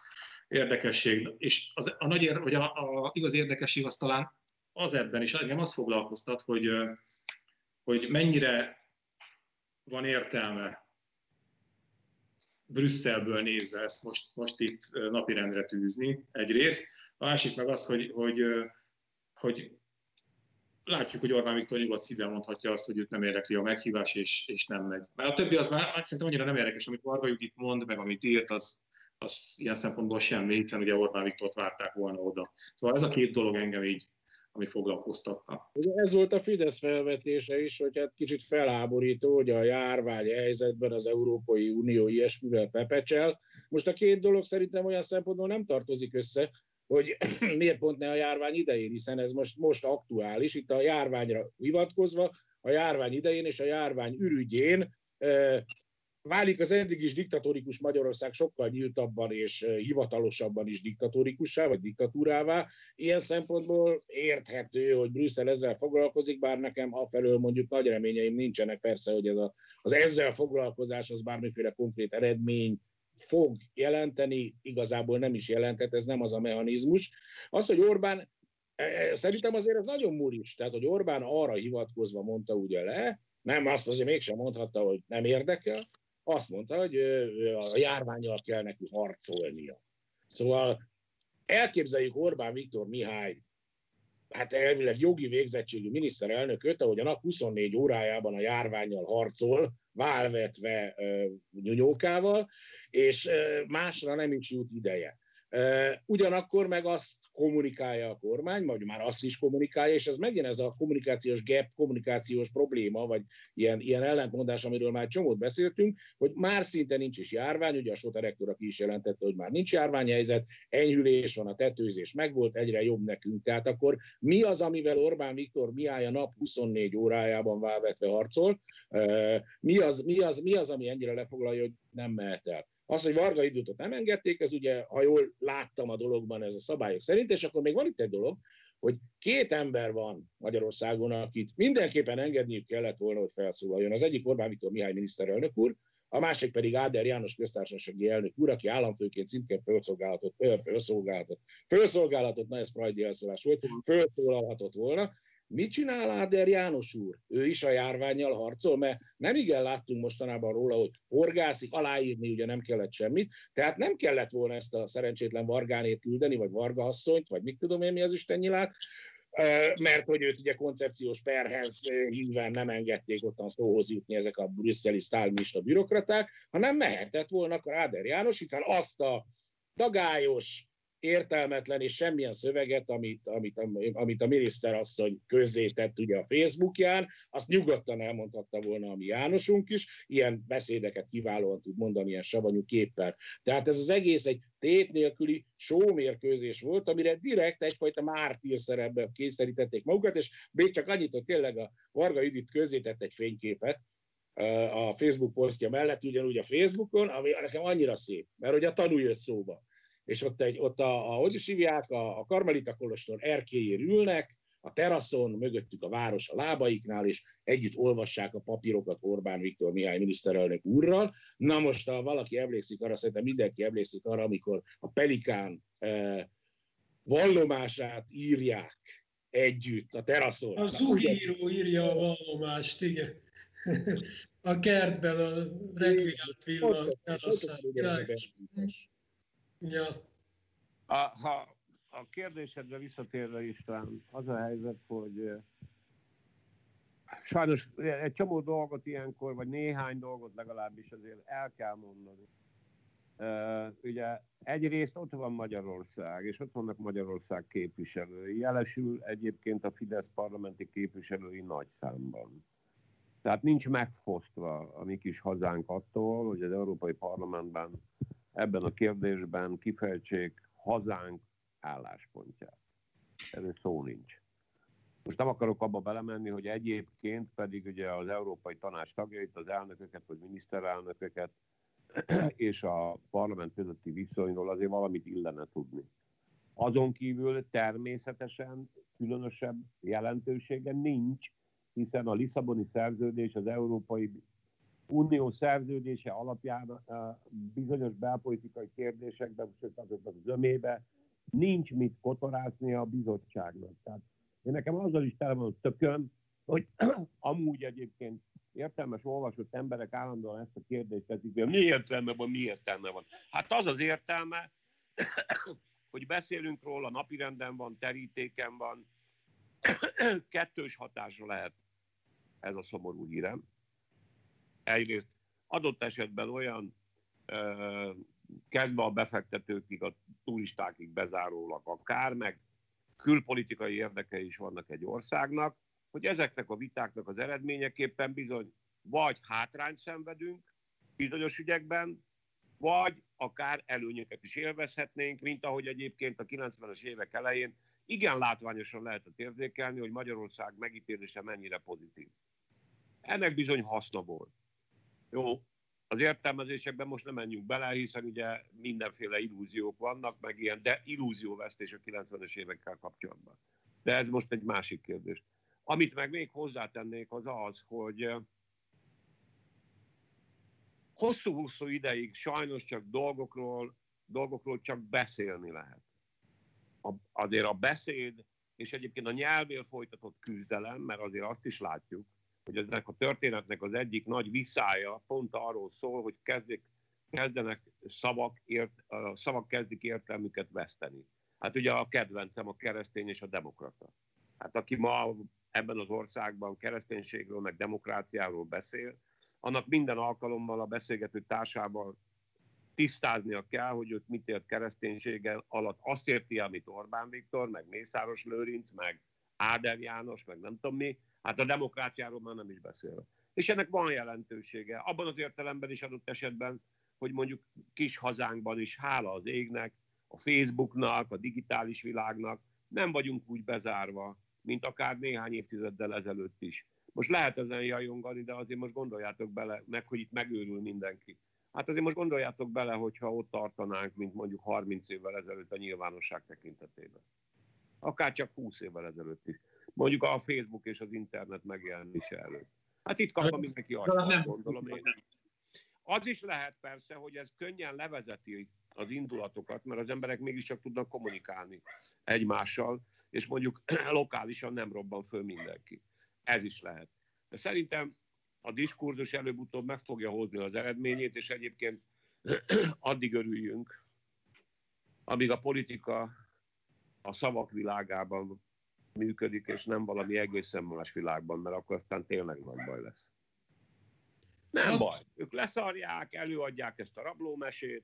érdekesség. És az, a nagy ér, vagy a, a igaz érdekesség az talán az ebben is, engem azt foglalkoztat, hogy, hogy mennyire van értelme Brüsszelből nézve ezt most, most itt napirendre tűzni egyrészt. A másik meg az, hogy, hogy, hogy látjuk, hogy Orbán Viktor nyugodt szívvel mondhatja azt, hogy őt nem érdekli a meghívás, és, és nem megy. Mert a többi az már szerintem annyira nem érdekes, amit Varga Judit mond, meg amit írt, az, az ilyen szempontból semmi, hiszen ugye Orbán Viktort várták volna oda. Szóval ez a két dolog engem így ami foglalkoztatta. Ugye ez volt a Fidesz felvetése is, hogy hát kicsit feláborító, hogy a járvány helyzetben az Európai Unió ilyesmivel pepecsel. Most a két dolog szerintem olyan szempontból nem tartozik össze, hogy (clears throat) miért pont ne a járvány idején, hiszen ez most, most aktuális, itt a járványra hivatkozva, a járvány idején és a járvány ürügyén válik az eddig is diktatórikus Magyarország sokkal nyíltabban és hivatalosabban is diktatórikussá, vagy diktatúrává. Ilyen szempontból érthető, hogy Brüsszel ezzel foglalkozik, bár nekem afelől mondjuk nagy reményeim nincsenek persze, hogy ez a, az ezzel foglalkozás az bármiféle konkrét eredmény fog jelenteni, igazából nem is jelentett, ez nem az a mechanizmus. Az, hogy Orbán, e, e, szerintem azért ez nagyon muris, tehát hogy Orbán arra hivatkozva mondta ugye le, nem azt azért mégsem mondhatta, hogy nem érdekel, azt mondta, hogy a járványjal kell neki harcolnia. Szóval elképzeljük Orbán Viktor Mihály hát elvileg jogi végzettségű miniszterelnököt, ahogy a nap 24 órájában a járványjal harcol, válvetve nyúnyókával, és másra nem is jut ideje. Ugyanakkor meg azt kommunikálja a kormány, vagy már azt is kommunikálja, és ez megint ez a kommunikációs gap, kommunikációs probléma, vagy ilyen, ilyen ellentmondás, amiről már csomót beszéltünk, hogy már szinte nincs is járvány, ugye a Sota rektor, aki is jelentette, hogy már nincs járványhelyzet, enyhülés van, a tetőzés megvolt, egyre jobb nekünk. Tehát akkor mi az, amivel Orbán Viktor Mihály a nap 24 órájában válvetve harcol? Mi az, mi az, mi az ami ennyire lefoglalja, hogy nem mehet el? Az, hogy Varga Időtot nem engedték, ez ugye, ha jól láttam a dologban, ez a szabályok szerint, és akkor még van itt egy dolog, hogy két ember van Magyarországon, akit mindenképpen engedniük kellett volna, hogy felszólaljon. Az egyik Orbán Viktor Mihály miniszterelnök úr, a másik pedig Áder János köztársasági elnök úr, aki államfőként szintén felszolgálatot, felszolgálatot, felszolgálatot, na ez frajdi elszólás volt, felszólalhatott volna, Mit csinál Áder János úr? Ő is a járványjal harcol, mert nem igen láttunk mostanában róla, hogy horgászik, aláírni ugye nem kellett semmit, tehát nem kellett volna ezt a szerencsétlen Vargánét küldeni, vagy Varga asszonyt, vagy mit tudom én mi az Isten nyilát, mert hogy őt ugye koncepciós perhez hívven nem engedték ottan szóhoz jutni ezek a brüsszeli sztálmista bürokraták, hanem mehetett volna Áder János, hiszen azt a dagályos, értelmetlen és semmilyen szöveget, amit, amit, amit a miniszterasszony közzétett ugye a Facebookján, azt nyugodtan elmondhatta volna a mi Jánosunk is, ilyen beszédeket kiválóan tud mondani ilyen savanyú képpel. Tehát ez az egész egy tét nélküli sómérkőzés volt, amire direkt egyfajta mártír szerepbe kényszerítették magukat, és még csak annyit, hogy tényleg a Varga Judit közzétett egy fényképet, a Facebook posztja mellett, ugyanúgy a Facebookon, ami nekem annyira szép, mert hogy a tanulj jött szóba és ott, egy, ott a, a, hogy is hívják, a, a Karmelita Kolostor erkélyén ülnek, a teraszon, mögöttük a város a lábaiknál, és együtt olvassák a papírokat Orbán Viktor Mihály miniszterelnök úrral. Na most, ha valaki emlékszik arra, szerintem mindenki emlékszik arra, amikor a Pelikán eh, vallomását írják együtt a teraszon. A zugíró írja a vallomást, igen. A kertben a regvélt villan teraszán. Ja. A, ha a kérdésedre visszatérve István, az a helyzet, hogy sajnos egy csomó dolgot ilyenkor, vagy néhány dolgot legalábbis azért el kell mondani. Uh, ugye egyrészt ott van Magyarország, és ott vannak Magyarország képviselői, jelesül egyébként a Fidesz parlamenti képviselői nagy számban. Tehát nincs megfosztva a mi kis hazánk attól, hogy az Európai Parlamentben ebben a kérdésben kifejtsék hazánk álláspontját. Erről szó nincs. Most nem akarok abba belemenni, hogy egyébként pedig ugye az Európai Tanács tagjait, az elnököket vagy miniszterelnököket (clears throat) és a parlament közötti viszonyról azért valamit illene tudni. Azon kívül természetesen különösebb jelentősége nincs, hiszen a Lisszaboni szerződés az Európai unió szerződése alapján bizonyos belpolitikai kérdésekben, sőt azokban az ömébe nincs mit kotorázni a bizottságnak. Tehát én nekem azzal is tele van tököm, hogy (clears throat) amúgy egyébként értelmes olvasott emberek állandóan ezt a kérdést teszik, hogy mi értelme van, mi értelme van. Hát az az értelme, (clears throat) hogy beszélünk róla, napirenden van, terítéken van, (clears throat) kettős hatásra lehet ez a szomorú hírem egyrészt adott esetben olyan kezdve a befektetőkig, a turistákig bezárólag akár, meg külpolitikai érdekei is vannak egy országnak, hogy ezeknek a vitáknak az eredményeképpen bizony vagy hátrányt szenvedünk bizonyos ügyekben, vagy akár előnyöket is élvezhetnénk, mint ahogy egyébként a 90-es évek elején igen látványosan lehetett érzékelni, hogy Magyarország megítélése mennyire pozitív. Ennek bizony haszna volt. Jó, az értelmezésekben most nem menjünk bele, hiszen ugye mindenféle illúziók vannak, meg ilyen, de illúzióvesztés a 90-es évekkel kapcsolatban. De ez most egy másik kérdés. Amit meg még hozzátennék, az az, hogy hosszú-hosszú ideig sajnos csak dolgokról, dolgokról csak beszélni lehet. A, azért a beszéd, és egyébként a nyelvért folytatott küzdelem, mert azért azt is látjuk, hogy ennek a történetnek az egyik nagy viszája pont arról szól, hogy kezdik, kezdenek szavak, ért, a szavak kezdik értelmüket veszteni. Hát ugye a kedvencem a keresztény és a demokrata. Hát aki ma ebben az országban kereszténységről, meg demokráciáról beszél, annak minden alkalommal a beszélgető társával tisztáznia kell, hogy őt mit ért kereszténysége alatt. Azt érti, amit Orbán Viktor, meg Mészáros Lőrinc, meg Áder János, meg nem tudom mi, hát a demokráciáról már nem is beszél. És ennek van jelentősége. Abban az értelemben is adott esetben, hogy mondjuk kis hazánkban is, hála az égnek, a Facebooknak, a digitális világnak, nem vagyunk úgy bezárva, mint akár néhány évtizeddel ezelőtt is. Most lehet ezen jajongani, de azért most gondoljátok bele, meg hogy itt megőrül mindenki. Hát azért most gondoljátok bele, hogyha ott tartanánk, mint mondjuk 30 évvel ezelőtt a nyilvánosság tekintetében. Akár csak 20 évvel ezelőtt is. Mondjuk a Facebook és az internet megjelenése előtt. Hát itt kapva mindenki azt gondolom én. Az is lehet persze, hogy ez könnyen levezeti az indulatokat, mert az emberek mégiscsak tudnak kommunikálni egymással, és mondjuk (clears throat) lokálisan nem robban föl mindenki. Ez is lehet. De szerintem a diskurzus előbb-utóbb meg fogja hozni az eredményét, és egyébként (clears throat) addig örüljünk, amíg a politika a szavak világában működik, és nem valami egészen más világban, mert akkor aztán tényleg nagy baj lesz. Nem baj. Ők leszarják, előadják ezt a rablómesét,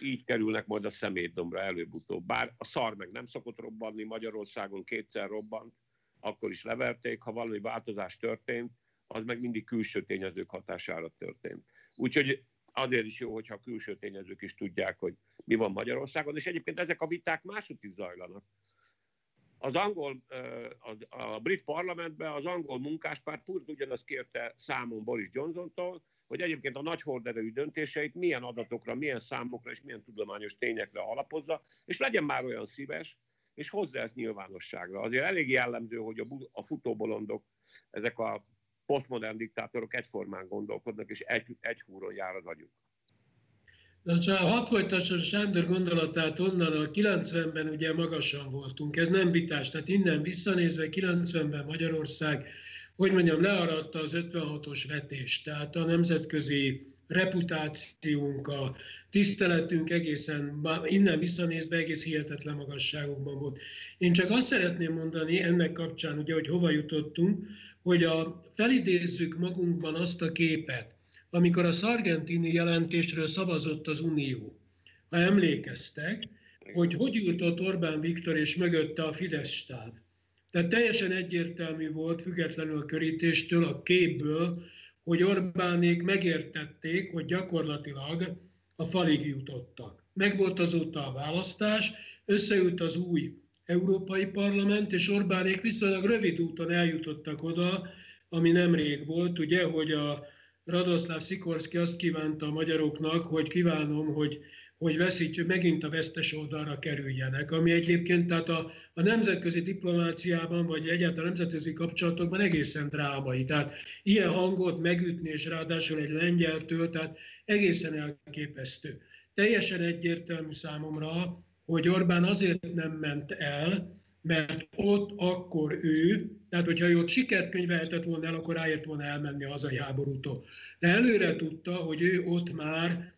így kerülnek majd a szemétdombra előbb-utóbb. Bár a szar meg nem szokott robbanni, Magyarországon kétszer robbant, akkor is leverték, ha valami változás történt, az meg mindig külső tényezők hatására történt. Úgyhogy azért is jó, hogyha a külső tényezők is tudják, hogy mi van Magyarországon, és egyébként ezek a viták máshogy is zajlanak. Az angol, a, a brit parlamentben az angol munkáspárt pont ugyanazt kérte számon Boris Johnsontól, hogy egyébként a nagy horderejű döntéseit milyen adatokra, milyen számokra és milyen tudományos tényekre alapozza, és legyen már olyan szíves, és hozza ezt nyilvánosságra. Azért elég jellemző, hogy a, a futóbolondok, ezek a posztmodern diktátorok egyformán gondolkodnak, és egy, egy húron jár az agyuk. Na csak hadd folytassam Sándor gondolatát onnan, a 90-ben ugye magasan voltunk, ez nem vitás, tehát innen visszanézve 90-ben Magyarország, hogy mondjam, learadta az 56-os vetést, tehát a nemzetközi reputációnk, a tiszteletünk egészen, innen visszanézve egész hihetetlen magasságokban volt. Én csak azt szeretném mondani ennek kapcsán, ugye, hogy hova jutottunk, hogy a, felidézzük magunkban azt a képet, amikor a szargentini jelentésről szavazott az Unió. Ha emlékeztek, hogy hogy jutott Orbán Viktor és mögötte a Fidesz stáb. Tehát teljesen egyértelmű volt, függetlenül a körítéstől, a képből, hogy Orbánék megértették, hogy gyakorlatilag a falig jutottak. Megvolt azóta a választás, összeült az új Európai Parlament, és Orbánék viszonylag rövid úton eljutottak oda, ami nemrég volt, ugye, hogy a Radoszláv Szikorszki azt kívánta a magyaroknak, hogy kívánom, hogy, hogy veszítsük, megint a vesztes oldalra kerüljenek, ami egyébként tehát a, a nemzetközi diplomáciában, vagy egyáltalán nemzetközi kapcsolatokban egészen drámai. Tehát ilyen hangot megütni, és ráadásul egy lengyeltől, tehát egészen elképesztő. Teljesen egyértelmű számomra, hogy Orbán azért nem ment el, mert ott akkor ő, tehát hogyha ő ott sikert könyvelhetett volna el, akkor ráért volna elmenni a hazai háborútól. De előre tudta, hogy ő ott már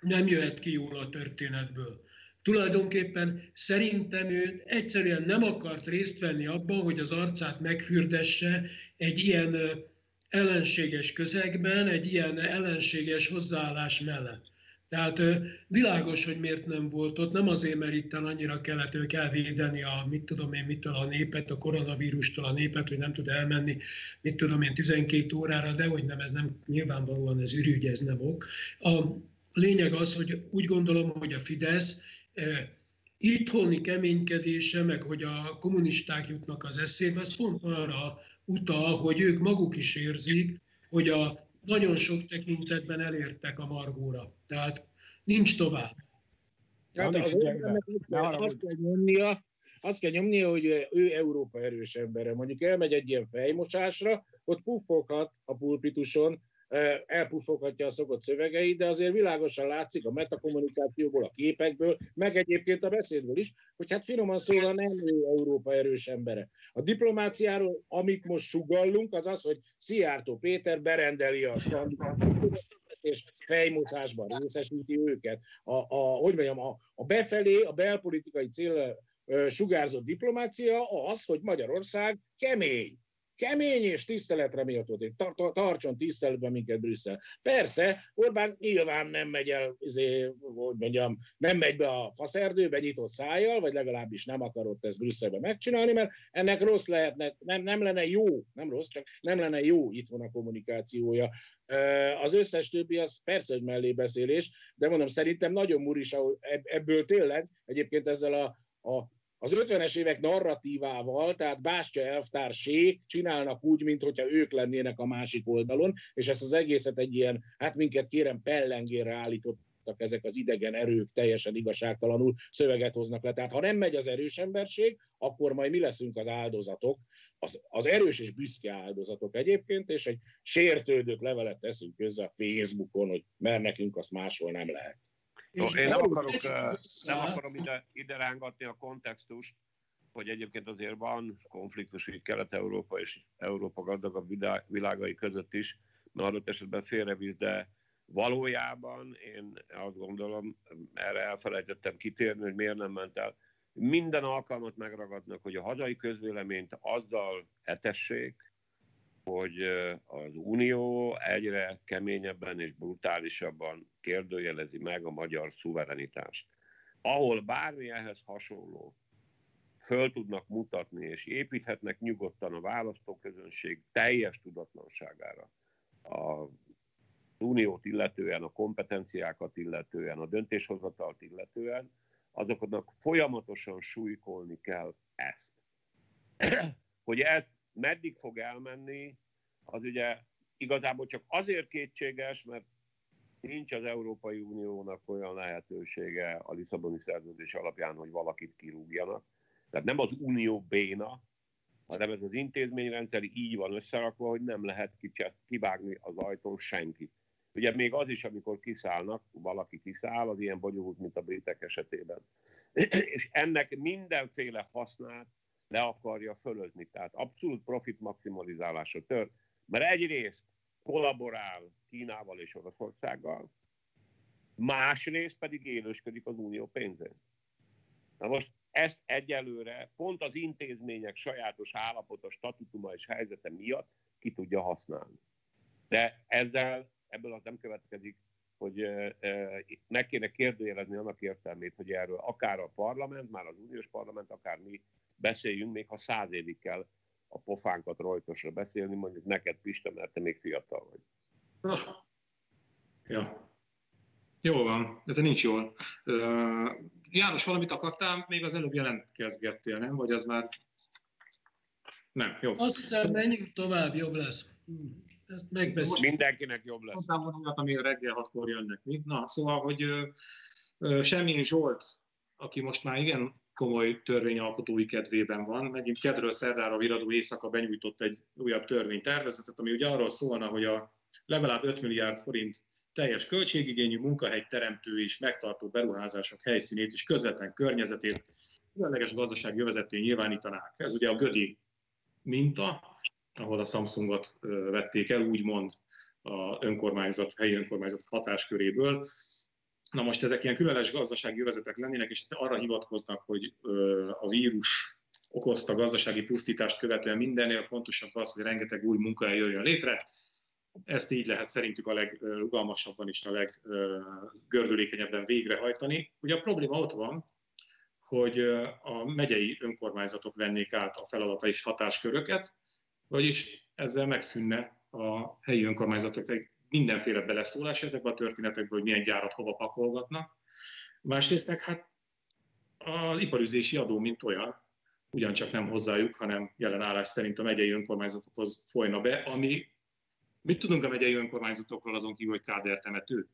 nem jöhet ki jól a történetből. Tulajdonképpen szerintem ő egyszerűen nem akart részt venni abban, hogy az arcát megfürdesse egy ilyen ellenséges közegben, egy ilyen ellenséges hozzáállás mellett. Tehát világos, hogy miért nem volt ott, nem azért, mert itt annyira kellett, hogy kell védeni a, mit tudom én, mitől a népet, a koronavírustól a népet, hogy nem tud elmenni, mit tudom én, 12 órára, de hogy nem, ez nem, nyilvánvalóan ez ürügy, ez nem ok. A lényeg az, hogy úgy gondolom, hogy a Fidesz itthoni keménykedése, meg hogy a kommunisták jutnak az eszébe, az pont arra utal, hogy ők maguk is érzik, hogy a nagyon sok tekintetben elértek a margóra. Tehát nincs tovább. Hát az azt kell nyomnia, azt kell nyomnia, hogy ő Európa erős embere. Mondjuk elmegy egy ilyen fejmosásra, ott puffoghat a pulpituson, elpuffoghatja a szokott szövegeit, de azért világosan látszik a metakommunikációból, a képekből, meg egyébként a beszédből is, hogy hát finoman szólva nem ő Európa erős embere. A diplomáciáról, amit most sugallunk, az az, hogy Szijjártó Péter berendeli a és fejmosásban részesíti őket. A, a, hogy mondjam, a, a befelé, a belpolitikai cél sugárzott diplomácia az, hogy Magyarország kemény, kemény és tiszteletre méltó, tartson tiszteletben minket Brüsszel. Persze, Orbán nyilván nem megy el, izé, hogy mondjam, nem megy be a faszerdőbe nyitott szájjal, vagy legalábbis nem akarott ezt Brüsszelbe megcsinálni, mert ennek rossz lehetne, nem, nem lenne jó, nem rossz, csak nem lenne jó itthon a kommunikációja. Az összes többi az persze, hogy mellébeszélés, de mondom, szerintem nagyon muris ebből tényleg, egyébként ezzel a, a az 50-es évek narratívával, tehát Bástya elvtársé csinálnak úgy, mintha ők lennének a másik oldalon, és ezt az egészet egy ilyen, hát minket kérem pellengére állítottak ezek az idegen erők teljesen igazságtalanul szöveget hoznak le. Tehát ha nem megy az erős emberség, akkor majd mi leszünk az áldozatok, az, az erős és büszke áldozatok egyébként, és egy sértődött levelet teszünk közze a Facebookon, hogy mert nekünk azt máshol nem lehet. Jó, én nem, akarok, nem akarom ide, ide rángatni a kontextust, hogy egyébként azért van konfliktus így Kelet-Európa és Európa gazdagabb világai között is, mert adott esetben félrevisz, de valójában én azt gondolom, erre elfelejtettem kitérni, hogy miért nem ment el. Minden alkalmat megragadnak, hogy a hazai közvéleményt azzal etessék, hogy az Unió egyre keményebben és brutálisabban kérdőjelezi meg a magyar szuverenitást. Ahol bármi ehhez hasonló föl tudnak mutatni, és építhetnek nyugodtan a választóközönség teljes tudatlanságára a uniót illetően, a kompetenciákat illetően, a döntéshozatalt illetően, azoknak folyamatosan súlykolni kell ezt. (clears throat) hogy ez meddig fog elmenni, az ugye igazából csak azért kétséges, mert nincs az Európai Uniónak olyan lehetősége a Lisszaboni szerződés alapján, hogy valakit kirúgjanak. Tehát nem az unió béna, hanem ez az intézményrendszer így van összerakva, hogy nem lehet kivágni az ajtón senkit. Ugye még az is, amikor kiszállnak, valaki kiszáll, az ilyen bonyolult, mint a britek esetében. (clears throat) És ennek mindenféle hasznát le akarja fölözni. Tehát abszolút profit maximalizálása tör. Mert egyrészt kollaborál Kínával és Oroszországgal, másrészt pedig élősködik az unió pénzén. Na most ezt egyelőre pont az intézmények sajátos állapota, statutuma és helyzete miatt ki tudja használni. De ezzel, ebből az nem következik, hogy meg kéne kérdőjelezni annak értelmét, hogy erről akár a parlament, már az uniós parlament, akár mi beszéljünk, még ha száz évig kell a pofánkat rajtosra beszélni, mondjuk neked Pista, mert te még fiatal vagy. Ja. Jól van, ez nincs jól. Uh, János, valamit akartál? Még az előbb jelentkezgettél, nem? Vagy az már... Nem, jó. Azt hiszem, szóval... menjünk tovább, jobb lesz. Ezt megbeszéljük. Mindenkinek jobb lesz. Mondtam volna, ami reggel hatkor jönnek. Mi? Na, szóval, hogy uh, Semmi Zsolt, aki most már igen komoly törvényalkotói kedvében van. Megint kedről szerdára viradó éjszaka benyújtott egy újabb törvénytervezetet, ami ugye arról szólna, hogy a legalább 5 milliárd forint teljes költségigényű munkahely teremtő és megtartó beruházások helyszínét és közvetlen környezetét különleges gazdasági jövezetén nyilvánítanák. Ez ugye a Gödi minta, ahol a Samsungot vették el, úgymond a önkormányzat, helyi önkormányzat hatásköréből. Na most ezek ilyen különleges gazdasági jövezetek lennének, és arra hivatkoznak, hogy a vírus okozta gazdasági pusztítást követően mindennél fontosabb az, hogy rengeteg új munkahely jöjjön létre. Ezt így lehet szerintük a legrugalmasabban és a leggördülékenyebben végrehajtani. Ugye a probléma ott van, hogy a megyei önkormányzatok vennék át a feladata és hatásköröket, vagyis ezzel megszűnne a helyi önkormányzatok mindenféle beleszólás ezekbe a történetekbe, hogy milyen gyárat hova pakolgatnak. Másrészt meg hát az iparüzési adó, mint olyan, ugyancsak nem hozzájuk, hanem jelen állás szerint a megyei önkormányzatokhoz folyna be, ami mit tudunk a megyei önkormányzatokról azon kívül, hogy kádertemető?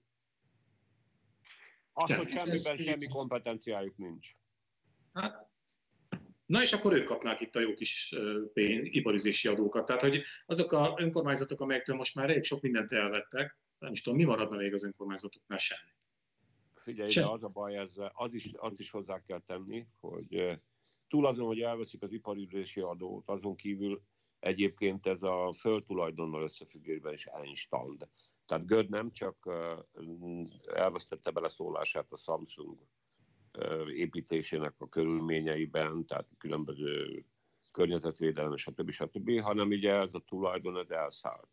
Azt, hogy semmiben semmi kompetenciájuk nincs. Hát, Na és akkor ők kapnák itt a jó kis pénz, iparüzési adókat. Tehát, hogy azok a önkormányzatok, amelyektől most már elég sok mindent elvettek, nem is tudom, mi maradna még az önkormányzatoknál semmi. Figyelj, de az a baj ezzel, az is, az is hozzá kell tenni, hogy túl azon, hogy elveszik az iparüzési adót, azon kívül egyébként ez a földtulajdonnal összefüggésben is Einstein. Tehát Göd nem csak elvesztette beleszólását a Samsung építésének a körülményeiben, tehát különböző környezetvédelem, stb. stb., hanem ugye ez a tulajdon ez elszállt.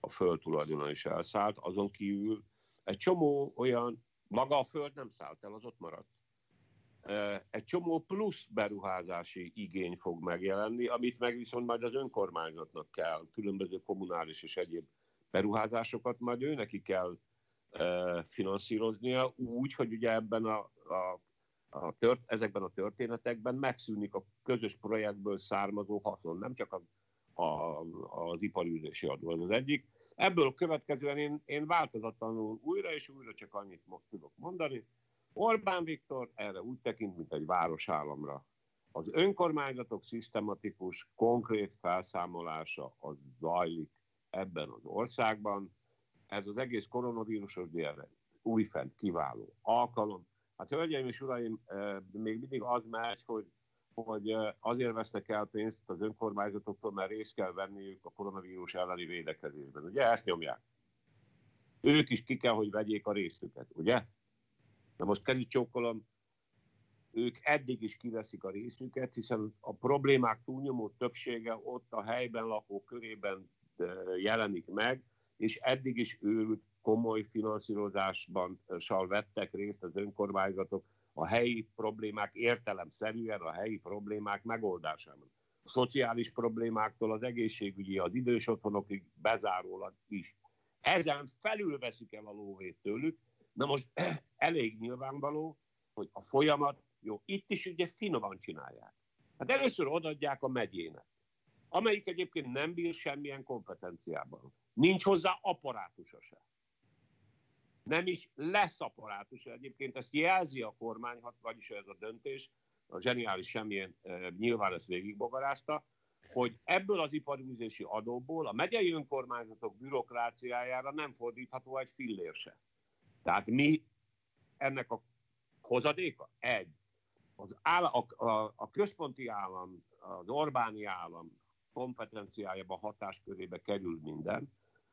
A föld tulajdona is elszállt, azon kívül egy csomó olyan, maga a föld nem szállt el, az ott maradt. Egy csomó plusz beruházási igény fog megjelenni, amit meg viszont majd az önkormányzatnak kell, különböző kommunális és egyéb beruházásokat majd ő neki kell finanszíroznia úgy, hogy ugye ebben a, a, a tört, ezekben a történetekben megszűnik a közös projektből származó haszon, nem csak a, a, az iparűzési adó, az egyik. Ebből következően én, én változatlanul újra és újra csak annyit most tudok mondani. Orbán Viktor erre úgy tekint, mint egy városállamra. Az önkormányzatok szisztematikus, konkrét felszámolása az zajlik ebben az országban. Ez az egész koronavírusos délre újfent kiváló alkalom. Hát hölgyeim és uraim, eh, még mindig az megy, hogy, hogy eh, azért vesznek el pénzt az önkormányzatoktól, mert részt kell venniük a koronavírus elleni védekezésben. Ugye ezt nyomják. Ők is ki kell, hogy vegyék a részüket, ugye? Na most kezi csókolom, ők eddig is kiveszik a részüket, hiszen a problémák túlnyomó többsége ott a helyben lakó körében jelenik meg, és eddig is őrült komoly finanszírozásban sal vettek részt az önkormányzatok a helyi problémák értelemszerűen a helyi problémák megoldásában. A szociális problémáktól az egészségügyi, az idős otthonokig bezárólag is. Ezen felül veszik el a lóvét tőlük. Na most (clears throat) elég nyilvánvaló, hogy a folyamat, jó, itt is ugye finoman csinálják. Hát először odaadják a megyének amelyik egyébként nem bír semmilyen kompetenciában. Nincs hozzá apparátusa se. Nem is lesz apparátusa. Egyébként ezt jelzi a kormány, vagyis ez a döntés, a zseniális semmilyen nyilván ezt végigbogarázta, hogy ebből az iparűzési adóból a megyei önkormányzatok bürokráciájára nem fordítható egy fillér se. Tehát mi ennek a hozadéka? Egy. Az áll, a, a, a központi állam, az Orbáni állam kompetenciájába, hatáskörébe kerül minden.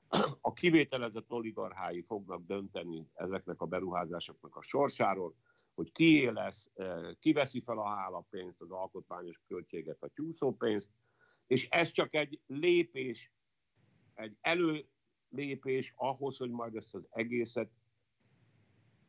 (clears throat) A kivételezett oligarchái fognak dönteni ezeknek a beruházásoknak a sorsáról, hogy ki lesz, eh, ki veszi fel a hálapénzt, az alkotmányos költséget, a csúszópénzt, és ez csak egy lépés, egy előlépés ahhoz, hogy majd ezt az egészet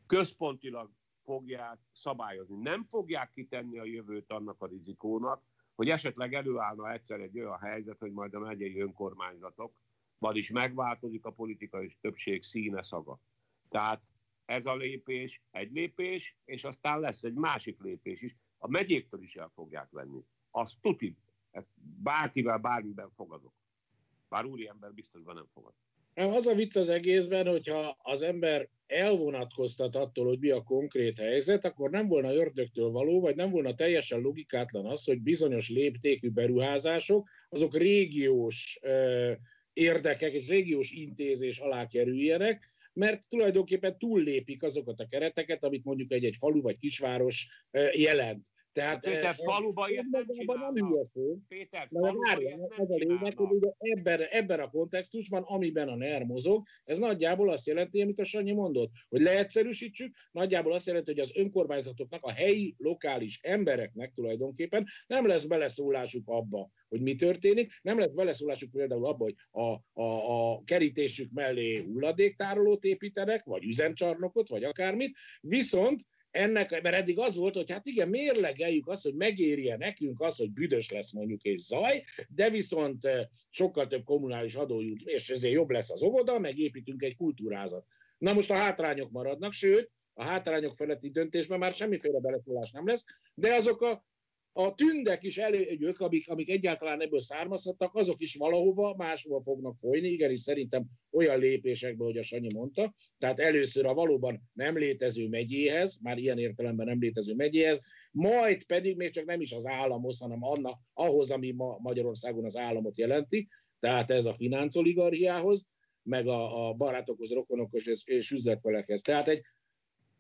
központilag fogják szabályozni. Nem fogják kitenni a jövőt annak a rizikónak, hogy esetleg előállna egyszer egy olyan helyzet, hogy majd a megyei önkormányzatok, vagyis megváltozik a politikai többség színe szaga. Tehát ez a lépés egy lépés, és aztán lesz egy másik lépés is. A megyéktől is el fogják venni. Azt tuti, bárkivel, bármiben fogadok. Bár úriember biztosban nem fogad. Az a vicc az egészben, hogyha az ember elvonatkoztat attól, hogy mi a konkrét helyzet, akkor nem volna ördögtől való, vagy nem volna teljesen logikátlan az, hogy bizonyos léptékű beruházások, azok régiós érdekek, egy régiós intézés alá kerüljenek, mert tulajdonképpen túllépik azokat a kereteket, amit mondjuk egy-egy falu vagy kisváros jelent. Tehát, Péter, e, faluba ilyet nem csinálnak. Nem hülyeség. Péter, faluba ilyet nem az a lényeg, hogy ebben, ebben a kontextusban, amiben a NER mozog, ez nagyjából azt jelenti, amit a Sanyi mondott, hogy leegyszerűsítsük, nagyjából azt jelenti, hogy az önkormányzatoknak, a helyi, lokális embereknek tulajdonképpen nem lesz beleszólásuk abba, hogy mi történik, nem lesz beleszólásuk például abba, hogy a, a, a kerítésük mellé hulladéktárolót építenek, vagy üzemcsarnokot, vagy akármit, viszont ennek, mert eddig az volt, hogy hát igen, mérlegeljük azt, hogy megérje nekünk az, hogy büdös lesz mondjuk és zaj, de viszont eh, sokkal több kommunális adó jut, és ezért jobb lesz az óvoda, meg építünk egy kultúrázat. Na most a hátrányok maradnak, sőt, a hátrányok feletti döntésben már semmiféle beleszólás nem lesz, de azok a a tündek is előgyök, amik, amik egyáltalán ebből származhattak, azok is valahova máshova fognak folyni, igenis szerintem olyan lépésekbe, hogy a Sanyi mondta, tehát először a valóban nem létező megyéhez, már ilyen értelemben nem létező megyéhez, majd pedig még csak nem is az államhoz, hanem anna, ahhoz, ami ma Magyarországon az államot jelenti, tehát ez a finanszoligarchiához, meg a, a barátokhoz, rokonokhoz és, és üzletfelekhez. Tehát egy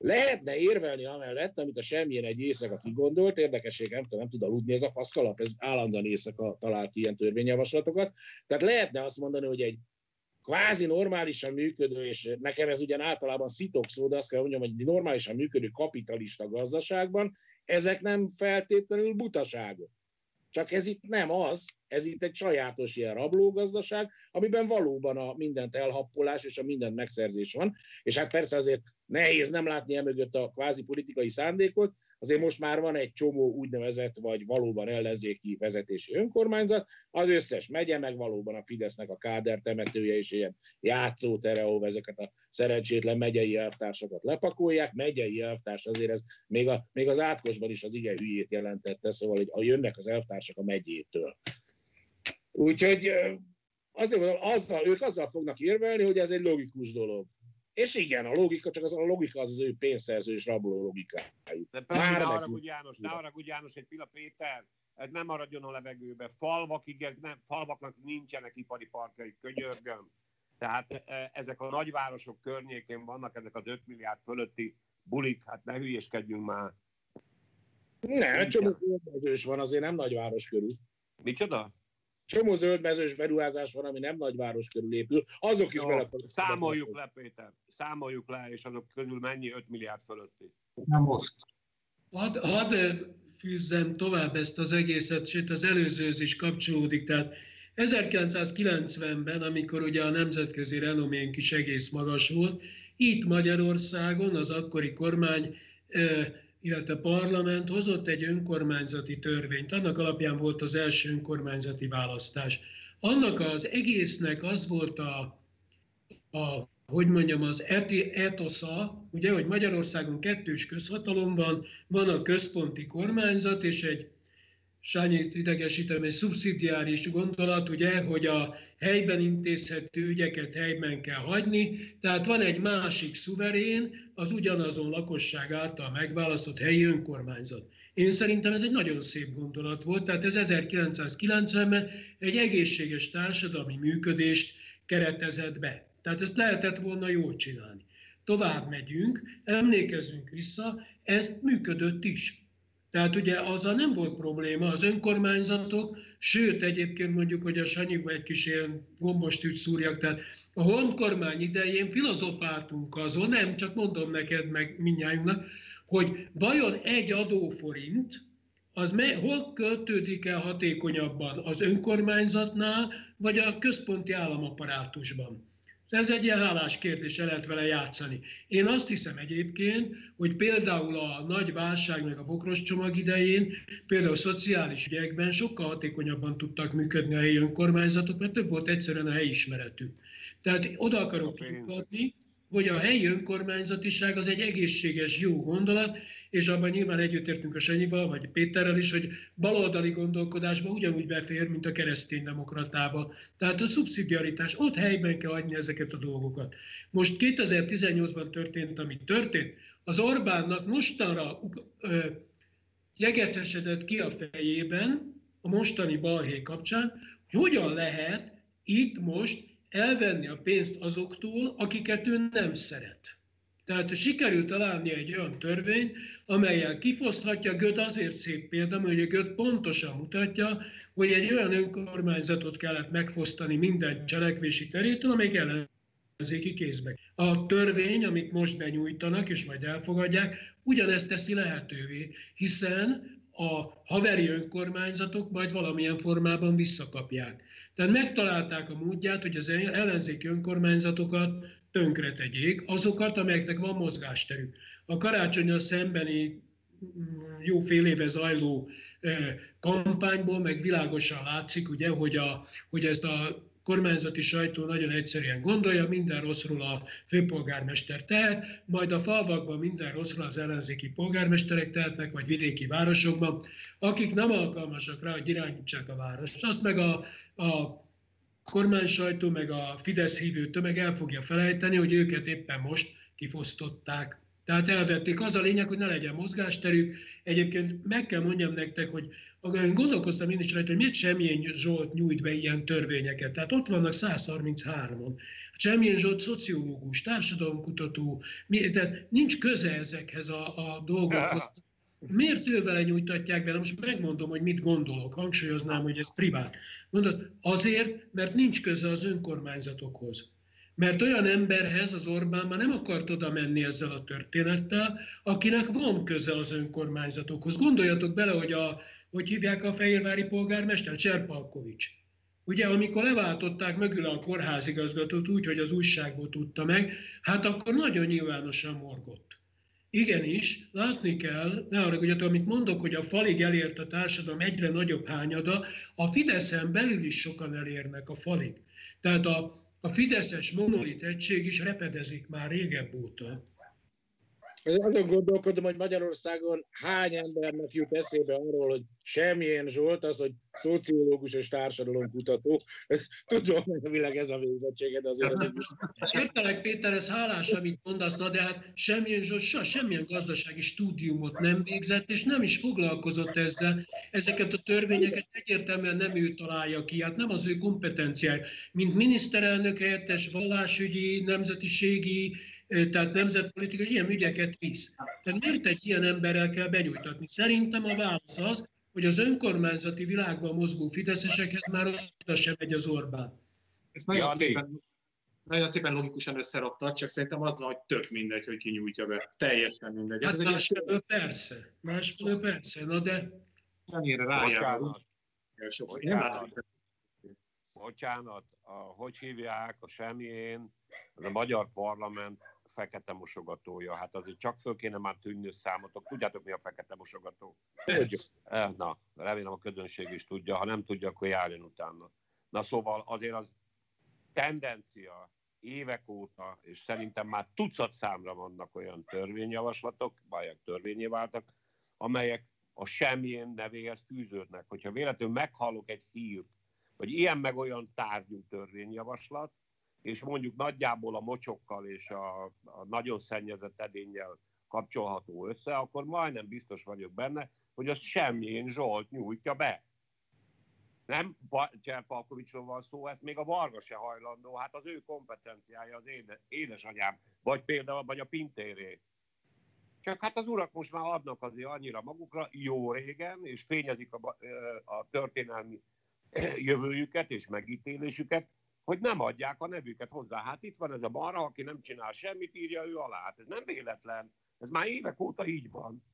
Lehetne érvelni amellett, amit a semmilyen egy éjszaka kigondolt, érdekesség, nem tudom, nem tud aludni ez a faszkalap, ez állandóan éjszaka talált ilyen törvényjavaslatokat. Tehát lehetne azt mondani, hogy egy kvázi normálisan működő, és nekem ez ugyan általában szitok szó, de azt kell mondjam, hogy normálisan működő kapitalista gazdaságban ezek nem feltétlenül butaságok. Csak ez itt nem az, ez itt egy sajátos ilyen rablógazdaság, amiben valóban a mindent elhappolás és a mindent megszerzés van, és hát persze azért nehéz nem látni emögött a kvázi politikai szándékot, azért most már van egy csomó úgynevezett, vagy valóban ellenzéki vezetési önkormányzat, az összes megye, meg valóban a Fidesznek a káder temetője és ilyen játszótere, ahol ezeket a szerencsétlen megyei elvtársakat lepakolják. Megyei elvtárs azért ez még, a, még az átkosban is az igen hülyét jelentette, szóval hogy a jönnek az elvtársak a megyétől. Úgyhogy azért mondom, azzal, ők azzal fognak érvelni, hogy ez egy logikus dolog. És igen, a logika, csak az a logika az az ő pénzszerző és rabló logikájuk. De persze, ne haragudj János, ne haragudj János, egy pila Péter, ez nem maradjon a levegőbe. Falvak, ez nem, falvaknak nincsenek ipari parkjai, könyörgöm. Tehát e, ezek a nagyvárosok környékén vannak ezek az 5 milliárd fölötti bulik, hát ne hülyeskedjünk már. Nem, csomó van, azért nem nagyváros körül. Micsoda? Csomó zöldmezős beruházás van, ami nem nagyváros körül épül, azok is vele Számoljuk le, Péter, számoljuk le, és azok közül mennyi 5 milliárd fölötti. Nem most. Hadd had fűzzem tovább ezt az egészet, sőt az előzőhöz is kapcsolódik. Tehát 1990-ben, amikor ugye a nemzetközi renoménk is egész magas volt, itt Magyarországon az akkori kormány illetve parlament hozott egy önkormányzati törvényt. Annak alapján volt az első önkormányzati választás. Annak az egésznek az volt a, a hogy mondjam, az etosza, ugye, hogy Magyarországon kettős közhatalom van, van a központi kormányzat és egy Sányit idegesítem, egy szubszidiáris gondolat, ugye, hogy a helyben intézhető ügyeket helyben kell hagyni, tehát van egy másik szuverén, az ugyanazon lakosság által megválasztott helyi önkormányzat. Én szerintem ez egy nagyon szép gondolat volt, tehát ez 1990-ben egy egészséges társadalmi működést keretezett be. Tehát ezt lehetett volna jól csinálni. Tovább megyünk, emlékezzünk vissza, ez működött is. Tehát ugye azzal nem volt probléma, az önkormányzatok, sőt egyébként mondjuk, hogy a Sanyiba egy kis ilyen gombostűt szúrjak, tehát a honkormány idején filozofáltunk azon, nem, csak mondom neked meg mindnyájunknak, hogy vajon egy adóforint, az me, hol költődik el hatékonyabban, az önkormányzatnál, vagy a központi államaparátusban? Ez egy ilyen hálás kérdés, lehet vele játszani. Én azt hiszem egyébként, hogy például a nagy válság, meg a bokros csomag idején, például a szociális ügyekben sokkal hatékonyabban tudtak működni a helyi önkormányzatok, mert több volt egyszerűen a helyismeretük. Tehát oda akarok kiukadni, hogy a helyi önkormányzatiság az egy egészséges, jó gondolat, és abban nyilván együttértünk a Sanyival, vagy Péterrel is, hogy baloldali gondolkodásba ugyanúgy befér, mint a kereszténydemokratába. Tehát a szubszidiaritás, ott helyben kell adni ezeket a dolgokat. Most 2018-ban történt, ami történt, az Orbánnak mostanra ö, jegecesedett ki a fejében, a mostani balhé kapcsán, hogy hogyan lehet itt most elvenni a pénzt azoktól, akiket ő nem szeret. Tehát sikerült találni egy olyan törvény, amelyel kifoszthatja Göd azért szép példa, hogy a Göd pontosan mutatja, hogy egy olyan önkormányzatot kellett megfosztani minden cselekvési terétől, amelyik ellenzéki kézbe. A törvény, amit most benyújtanak és majd elfogadják, ugyanezt teszi lehetővé, hiszen a haveri önkormányzatok majd valamilyen formában visszakapják. Tehát megtalálták a módját, hogy az ellenzéki önkormányzatokat tönkre tegyék, azokat, amelyeknek van mozgásterük. A karácsonyal szembeni mm, jó fél éve zajló kampányból meg világosan látszik, ugye, hogy, a, hogy ezt a kormányzati sajtó nagyon egyszerűen gondolja, minden rosszról a főpolgármester tehet, majd a falvakban minden rosszról az ellenzéki polgármesterek tehetnek, vagy vidéki városokban, akik nem alkalmasak rá, hogy irányítsák a várost. Azt meg a, a kormány meg a Fidesz hívő tömeg el fogja felejteni, hogy őket éppen most kifosztották. Tehát elvették. Az a lényeg, hogy ne legyen mozgásterük. Egyébként meg kell mondjam nektek, hogy gondolkoztam én is rajta, hogy miért semmilyen Zsolt nyújt be ilyen törvényeket. Tehát ott vannak 133-on. Semmilyen Zsolt szociológus, társadalomkutató, tehát nincs köze ezekhez a, a dolgokhoz. (laughs) Miért ő vele nyújtatják be? Most megmondom, hogy mit gondolok. Hangsúlyoznám, hogy ez privát. Mondod, azért, mert nincs köze az önkormányzatokhoz. Mert olyan emberhez az Orbán már nem akart oda menni ezzel a történettel, akinek van köze az önkormányzatokhoz. Gondoljatok bele, hogy a, hogy hívják a fehérvári polgármester, Cserpalkovics. Ugye, amikor leváltották mögül a kórházigazgatót úgy, hogy az újságból tudta meg, hát akkor nagyon nyilvánosan morgott. Igenis, látni kell, ne hogy amit mondok, hogy a falig elért a társadalom egyre nagyobb hányada, a Fideszen belül is sokan elérnek a falig. Tehát a, a Fideszes monolit egység is repedezik már régebb óta. Azon gondolkodom, hogy Magyarországon hány embernek jut eszébe arról, hogy semmilyen Zsolt, az, hogy szociológus és társadalomkutató. (laughs) Tudom, hogy világ ez a végzettséged azért. Az Értelek, Péter, ez hálás, amit mondasz, na de hát semmilyen Zsolt sa, semmilyen gazdasági stúdiumot nem végzett, és nem is foglalkozott ezzel. Ezeket a törvényeket egyértelműen nem ő találja ki, hát nem az ő kompetenciája. Mint miniszterelnök helyettes, vallásügyi, nemzetiségi, tehát nemzetpolitikai ilyen ügyeket visz. Tehát miért egy ilyen emberrel kell benyújtatni? Szerintem a válasz az, hogy az önkormányzati világban mozgó fideszesekhez már oda sem megy az Orbán. Ez nagyon, ja, szépen, nagyon szépen logikusan összeraktad, csak szerintem az hogy tök mindegy, hogy ki nyújtja be. Teljesen mindegy. Hát másfelől egy... persze, másfelől persze, na de... Annyira rájárul. Bocsánat. Bocsánat, a, hogy hívják a semmilyen, a magyar parlament fekete mosogatója. Hát azért csak föl kéne már tűnni számotok. Tudjátok, mi a fekete mosogató? Eh, na, remélem a közönség is tudja. Ha nem tudja, akkor járjon utána. Na szóval azért az tendencia évek óta, és szerintem már tucat számra vannak olyan törvényjavaslatok, vagy törvényé váltak, amelyek a semmilyen nevéhez fűződnek. Hogyha véletlenül meghallok egy hírt, hogy ilyen meg olyan tárgyú törvényjavaslat, és mondjuk nagyjából a mocsokkal és a, a nagyon szennyezett edénnyel kapcsolható össze, akkor majdnem biztos vagyok benne, hogy azt semmilyen Zsolt nyújtja be. Nem Cserpalkovicsról van szó, ezt még a Varga se hajlandó, hát az ő kompetenciája az éde, édesanyám, vagy például vagy a Pintéré. Csak hát az urak most már adnak azért annyira magukra, jó régen, és fényezik a, a történelmi jövőjüket és megítélésüket, hogy nem adják a nevüket hozzá. Hát itt van ez a marha, aki nem csinál semmit, írja ő alá. Hát ez nem véletlen. Ez már évek óta így van.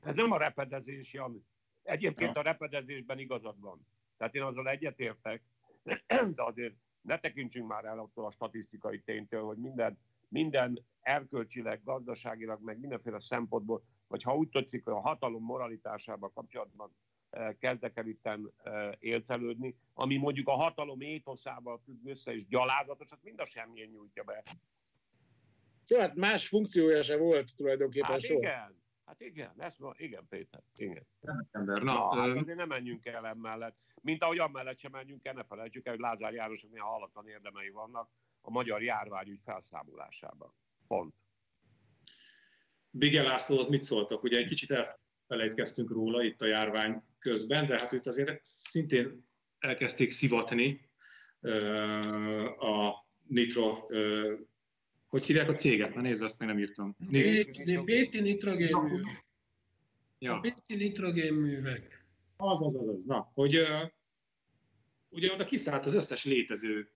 Ez nem a repedezés, Jan. Egyébként a repedezésben igazad van. Tehát én azzal egyetértek, (clears throat) de azért ne tekintsünk már el attól a statisztikai ténytől, hogy minden, minden erkölcsileg, gazdaságilag, meg mindenféle szempontból, vagy ha úgy tetszik, hogy a hatalom moralitásával kapcsolatban kezdek el itten élcelődni, ami mondjuk a hatalom étoszával függ össze, és gyalázatos, hát mind a semmilyen nyújtja be. Jó, hát más funkciója se volt tulajdonképpen hát soha. igen, hát igen, ezt ma, igen, Péter, igen. Ember, na, na hát azért nem menjünk el emellett. Mint ahogy amellett sem menjünk el, ne felejtsük el, hogy Lázár Jánosnak milyen hallatlan érdemei vannak a magyar járványügy felszámolásában. Pont. Bige Lászlóhoz mit szóltak? Ugye egy kicsit el, felejtkeztünk róla itt a járvány közben, de hát itt azért szintén elkezdték szivatni a nitro, hogy hívják a céget? Na nézd, azt még nem írtam. Péti nitrogénművek. Ja. A Péti nitrogénművek. Az, az, az, az. Na, hogy ugye oda kiszállt az összes létező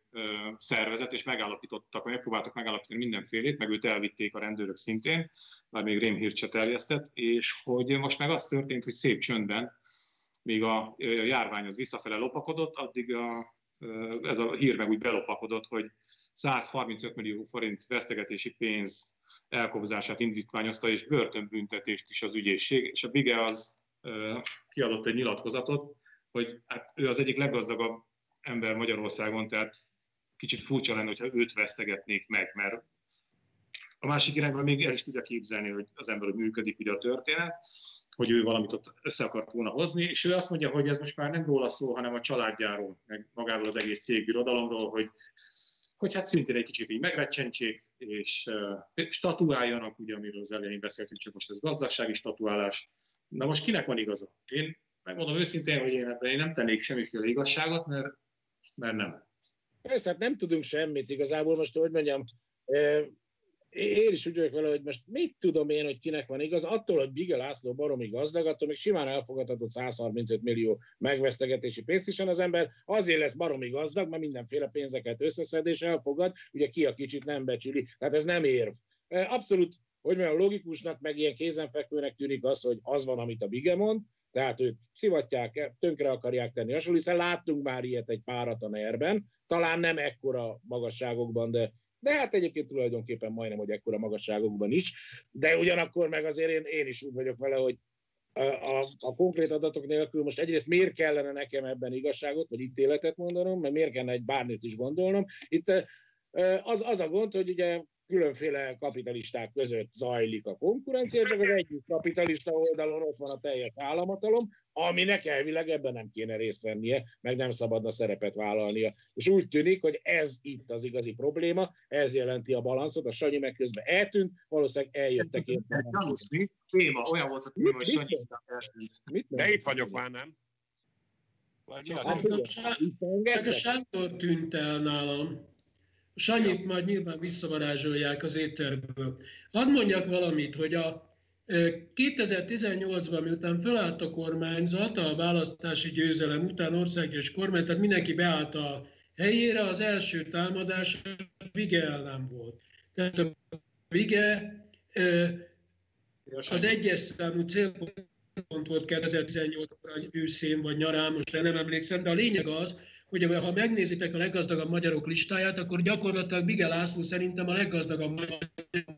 szervezet, és megállapítottak, vagy megpróbáltak megállapítani mindenfélét, meg őt elvitték a rendőrök szintén, már még rémhírt se terjesztett, és hogy most meg az történt, hogy szép csöndben, míg a járvány az visszafele lopakodott, addig a, ez a hír meg úgy belopakodott, hogy 135 millió forint vesztegetési pénz elkobzását indítványozta, és börtönbüntetést is az ügyészség, és a Bige az kiadott egy nyilatkozatot, hogy hát ő az egyik leggazdagabb ember Magyarországon, tehát kicsit furcsa lenne, hogyha őt vesztegetnék meg, mert a másik irányban még el is tudja képzelni, hogy az ember hogy működik ugye a történet, hogy ő valamit ott össze akart volna hozni, és ő azt mondja, hogy ez most már nem róla szó, hanem a családjáról, meg magáról az egész cégbirodalomról, hogy, hogy hát szintén egy kicsit így megrecsentsék, és uh, statuáljanak, ugye, amiről az elején beszéltünk, csak most ez gazdasági statuálás. Na most kinek van igaza? Én megmondom őszintén, hogy én ebben én nem tennék semmiféle igazságot, mert, mert nem. Persze, hát nem tudunk semmit igazából, most hogy mondjam, én is úgy vagyok vele, hogy most mit tudom én, hogy kinek van igaz, attól, hogy Bige László baromi gazdag, attól még simán elfogadható 135 millió megvesztegetési pénzt is az ember, azért lesz baromi gazdag, mert mindenféle pénzeket összeszed és elfogad, ugye ki a kicsit nem becsüli, tehát ez nem érv. Abszolút, hogy mondjam, logikusnak, meg ilyen kézenfekvőnek tűnik az, hogy az van, amit a Bige mond, tehát ők szivatják, tönkre akarják tenni hasonló, hiszen láttunk már ilyet egy párat a nerben, talán nem ekkora magasságokban, de de hát egyébként tulajdonképpen majdnem, hogy ekkora magasságokban is, de ugyanakkor meg azért én, én is úgy vagyok vele, hogy a, a, a konkrét adatok nélkül most egyrészt miért kellene nekem ebben igazságot, vagy ítéletet mondanom, mert miért kellene egy bármit is gondolnom. Itt az, az a gond, hogy ugye különféle kapitalisták között zajlik a konkurencia, csak az egyik kapitalista oldalon ott van a teljes államatalom, aminek elvileg ebben nem kéne részt vennie, meg nem szabadna szerepet vállalnia. És úgy tűnik, hogy ez itt az igazi probléma, ez jelenti a balanszot, a Sanyi meg közben eltűnt, valószínűleg eljöttek én. Téma, olyan volt a téma, hogy Sanyi eltűnt. De itt vagyok már, nem? a Sándor tűnt el nálam. Sanyit majd nyilván visszavarázsolják az éterből. Hadd mondjak valamit, hogy a 2018-ban, miután felállt a kormányzat, a választási győzelem után országos kormány, tehát mindenki beállt a helyére, az első támadás Vige ellen volt. Tehát a Vige az egyes számú célpont volt 2018-ban őszén vagy nyarán, most nem emlékszem, de a lényeg az, hogy ha megnézitek a leggazdagabb magyarok listáját, akkor gyakorlatilag Miguel László szerintem a leggazdagabb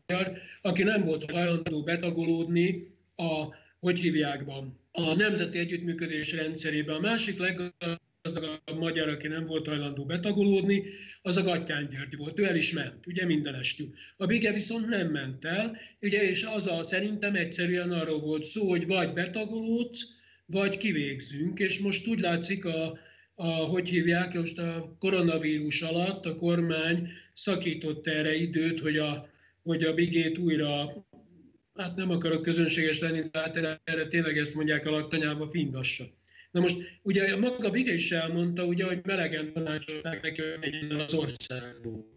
magyar, aki nem volt hajlandó betagolódni a, hogy hívjákban, a Nemzeti Együttműködés rendszerében. A másik leggazdagabb magyar, aki nem volt hajlandó betagolódni, az a Gattyán György volt. Ő el is ment, ugye mindenestül. A Bige viszont nem ment el, ugye, és az a, szerintem egyszerűen arról volt szó, hogy vagy betagolódsz, vagy kivégzünk, és most úgy látszik a, a, hogy hívják, most a koronavírus alatt a kormány szakított erre időt, hogy a, hogy a bigét újra, hát nem akarok közönséges lenni, de hát erre tényleg ezt mondják a laktanyába, fingassa. Na most ugye maga Bige is elmondta, ugye, hogy melegen tanácsolták neki, hogy az országból.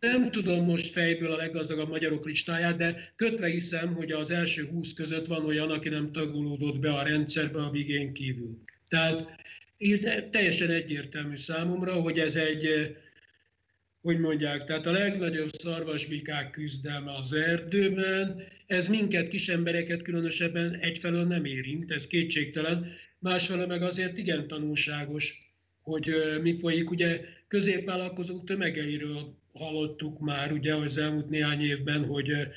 Nem tudom most fejből a leggazdagabb magyarok listáját, de kötve hiszem, hogy az első húsz között van olyan, aki nem tagolódott be a rendszerbe a Bigén kívül. Tehát teljesen egyértelmű számomra, hogy ez egy, eh, hogy mondják, tehát a legnagyobb szarvasbikák küzdelme az erdőben, ez minket, kisembereket különösebben egyfelől nem érint, ez kétségtelen, másfelől meg azért igen tanulságos, hogy eh, mi folyik. Ugye középvállalkozók tömegeiről hallottuk már ugye az elmúlt néhány évben, hogy eh,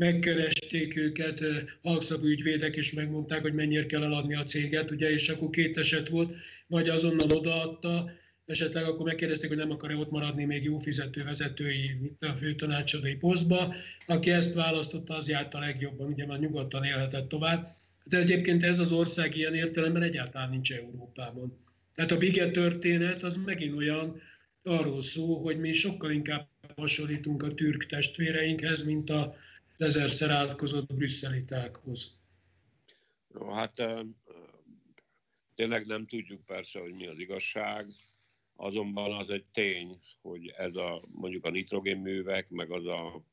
megkeresték őket alkszabú ügyvédek, és megmondták, hogy mennyire kell eladni a céget, ugye, és akkor két eset volt, vagy azonnal odaadta, esetleg akkor megkérdezték, hogy nem akar-e ott maradni még jó fizető vezetői, mint a főtanácsadói posztba. Aki ezt választotta, az járt a legjobban, ugye már nyugodtan élhetett tovább. De egyébként ez az ország ilyen értelemben egyáltalán nincs Európában. Tehát a Bige történet az megint olyan, arról szól, hogy mi sokkal inkább hasonlítunk a türk testvéreinkhez, mint a ezerszer átkozott brüsszelitákhoz. Jó, hát tényleg nem tudjuk persze, hogy mi az igazság, azonban az egy tény, hogy ez a mondjuk a nitrogénművek, meg az a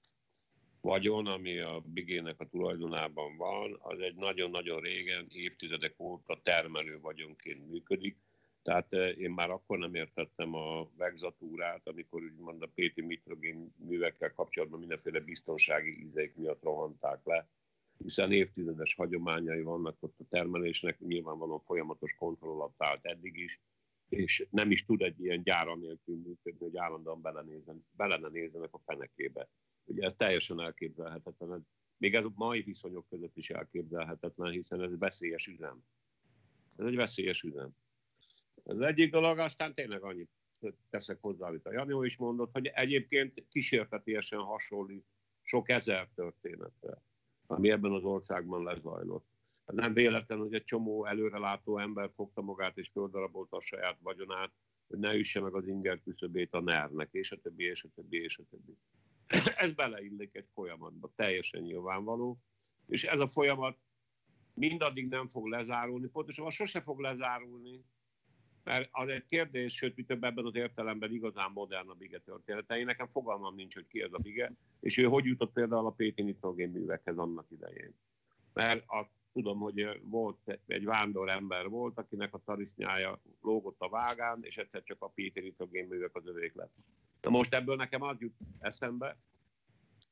vagyon, ami a Bigének a tulajdonában van, az egy nagyon-nagyon régen, évtizedek óta termelő vagyonként működik. Tehát én már akkor nem értettem a vegzatúrát, amikor úgymond a PT nitrogén művekkel kapcsolatban mindenféle biztonsági ízeik miatt rohanták le hiszen évtizedes hagyományai vannak ott a termelésnek, nyilvánvalóan folyamatos kontroll alatt állt eddig is, és nem is tud egy ilyen gyára nélkül működni, hogy állandóan belenézzen, belene nézzenek a fenekébe. Ugye ez teljesen elképzelhetetlen, még ez a mai viszonyok között is elképzelhetetlen, hiszen ez veszélyes üzem. Ez egy veszélyes üzem. Ez egyik dolog, aztán tényleg annyit teszek hozzá, amit a Janó is mondott, hogy egyébként kísértetésen hasonlít sok ezer történetre ami ebben az országban lezajlott. Nem véletlen, hogy egy csomó előrelátó ember fogta magát és földarabolta a saját vagyonát, hogy ne üsse meg az inger küszöbét a nernek, és a többi, és a többi, és a többi. (clears throat) Ez beleillik egy folyamatba, teljesen nyilvánvaló. És ez a folyamat mindaddig nem fog lezárulni, pontosan sose fog lezárulni, mert az egy kérdés, sőt, mi több ebben az értelemben igazán modern a Bige története. Én nekem fogalmam nincs, hogy ki ez a Bige, és ő hogy jutott például a Péti nitrogén művekhez annak idején. Mert a, tudom, hogy volt egy vándor ember volt, akinek a tarisznyája lógott a vágán, és egyszer csak a Péti nitrogén művek az övék lett. Na most ebből nekem az jut eszembe,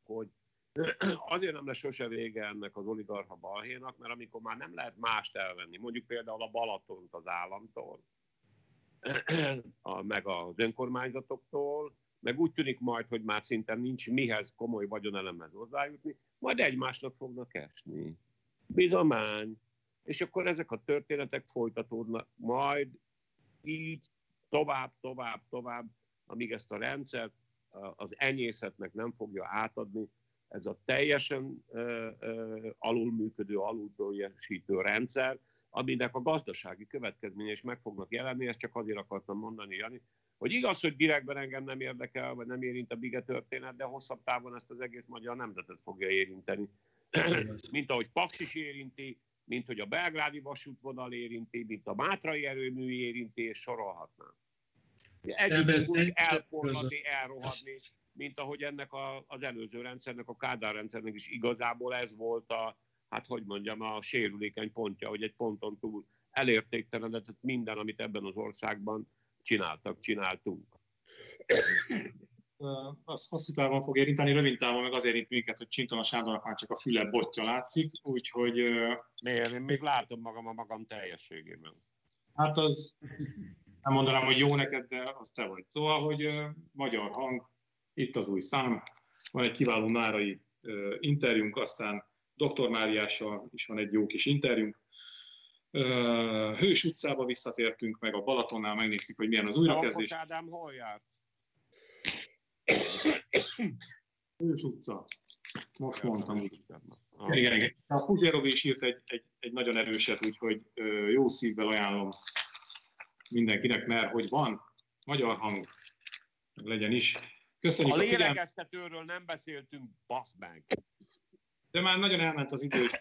hogy (clears throat) azért nem lesz sose vége ennek az oligarcha balhénak, mert amikor már nem lehet mást elvenni, mondjuk például a Balatont az államtól, a, meg az önkormányzatoktól, meg úgy tűnik majd, hogy már szinte nincs mihez komoly vagyonelemhez hozzájutni, majd egymásnak fognak esni. Bizomány. És akkor ezek a történetek folytatódnak majd így tovább, tovább, tovább, amíg ezt a rendszert az enyészetnek nem fogja átadni, ez a teljesen uh, uh, alulműködő, alulteljesítő rendszer, aminek a gazdasági következménye is meg fognak jelenni, ezt csak azért akartam mondani, Jani, hogy igaz, hogy direktben engem nem érdekel, vagy nem érint a Bige történet, de hosszabb távon ezt az egész magyar nemzetet fogja érinteni. (clears throat) mint ahogy Paks is érinti, mint hogy a belgrádi vasútvonal érinti, mint a Mátrai erőmű érinti, és sorolhatnám. Együtt úgy elforradni, elrohadni, mint ahogy ennek a, az előző rendszernek, a Kádár rendszernek is igazából ez volt a, hát hogy mondjam, a sérülékeny pontja, hogy egy ponton túl elértéktelenedett minden, amit ebben az országban csináltak, csináltunk. Az hosszú távon fog érinteni, rövid távon meg azért érint minket, hogy Csintona Sándornak már csak a füle botja látszik, úgyhogy... Miért? Én még látom magam a magam teljességében. Hát az, nem mondanám, hogy jó neked, de az te vagy. Szóval, hogy magyar hang, itt az új szám, van egy kiváló nárai interjúnk, aztán Dr. Máriással is van egy jó kis interjúnk. Hős utcába visszatértünk, meg a Balatonnál megnéztük, hogy milyen az újrakezdés. Alkos Ádám hol járt? Hős utca. Most mondtam. Igen, igen. A Puzsérov is írt egy, egy, egy nagyon erőset, úgyhogy jó szívvel ajánlom mindenkinek, mert hogy van magyar hang, legyen is. Köszönjük a, a lélegeztetőről nem beszéltünk, basz meg. De már nagyon elment az idő. (laughs)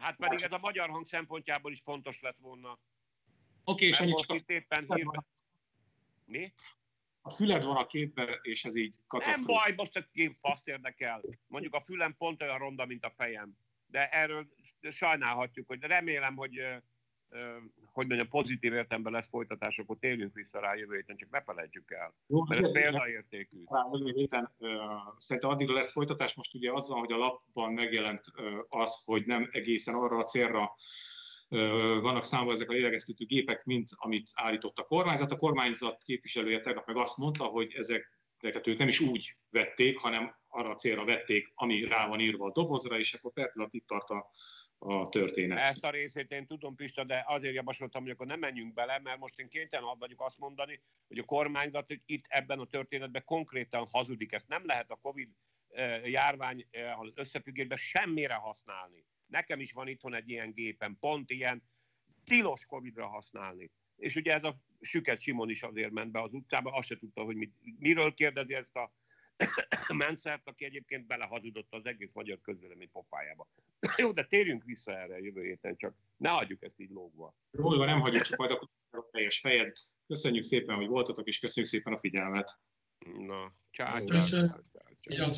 Hát pedig ez a magyar hang szempontjából is fontos lett volna. Oké, és annyit csak éppen hírva... Mi? A füled van a képben, és ez így katasztrófa. Nem baj, most egy faszt érdekel. Mondjuk a fülem pont olyan ronda, mint a fejem. De erről sajnálhatjuk, hogy remélem, hogy hogy mondjam, pozitív értelemben lesz folytatás, akkor térjünk vissza rá jövő héten, csak ne felejtsük el, Jó, mert ez példaértékű. Jövő héten szerintem addigra lesz folytatás, most ugye az van, hogy a lapban megjelent az, hogy nem egészen arra a célra vannak számva ezek a lélegeztető gépek, mint amit állított a kormányzat. A kormányzat képviselője tegnap meg azt mondta, hogy ezeket ők nem is úgy vették, hanem arra a célra vették, ami rá van írva a dobozra, és akkor per itt tart a, a történet. Ezt a részét én tudom, Pista, de azért javasoltam, hogy akkor nem menjünk bele, mert most én kénytelen vagyok azt mondani, hogy a kormányzat hogy itt ebben a történetben konkrétan hazudik. Ezt nem lehet a Covid eh, járvány eh, összefüggésben semmire használni. Nekem is van itthon egy ilyen gépen, pont ilyen tilos Covidra használni. És ugye ez a Süket Simon is azért ment be az utcába, azt se tudta, hogy mit, miről kérdezi ezt a Menszert, aki egyébként belehazudott az egész magyar közvélemény pofájába. (coughs) Jó, de térjünk vissza erre jövő héten, csak ne hagyjuk ezt így lógva. Jól van, nem hagyjuk, csak majd a teljes fejed. Köszönjük szépen, hogy voltatok, és köszönjük szépen a figyelmet. Na, csá, csá, csá, csá, csá.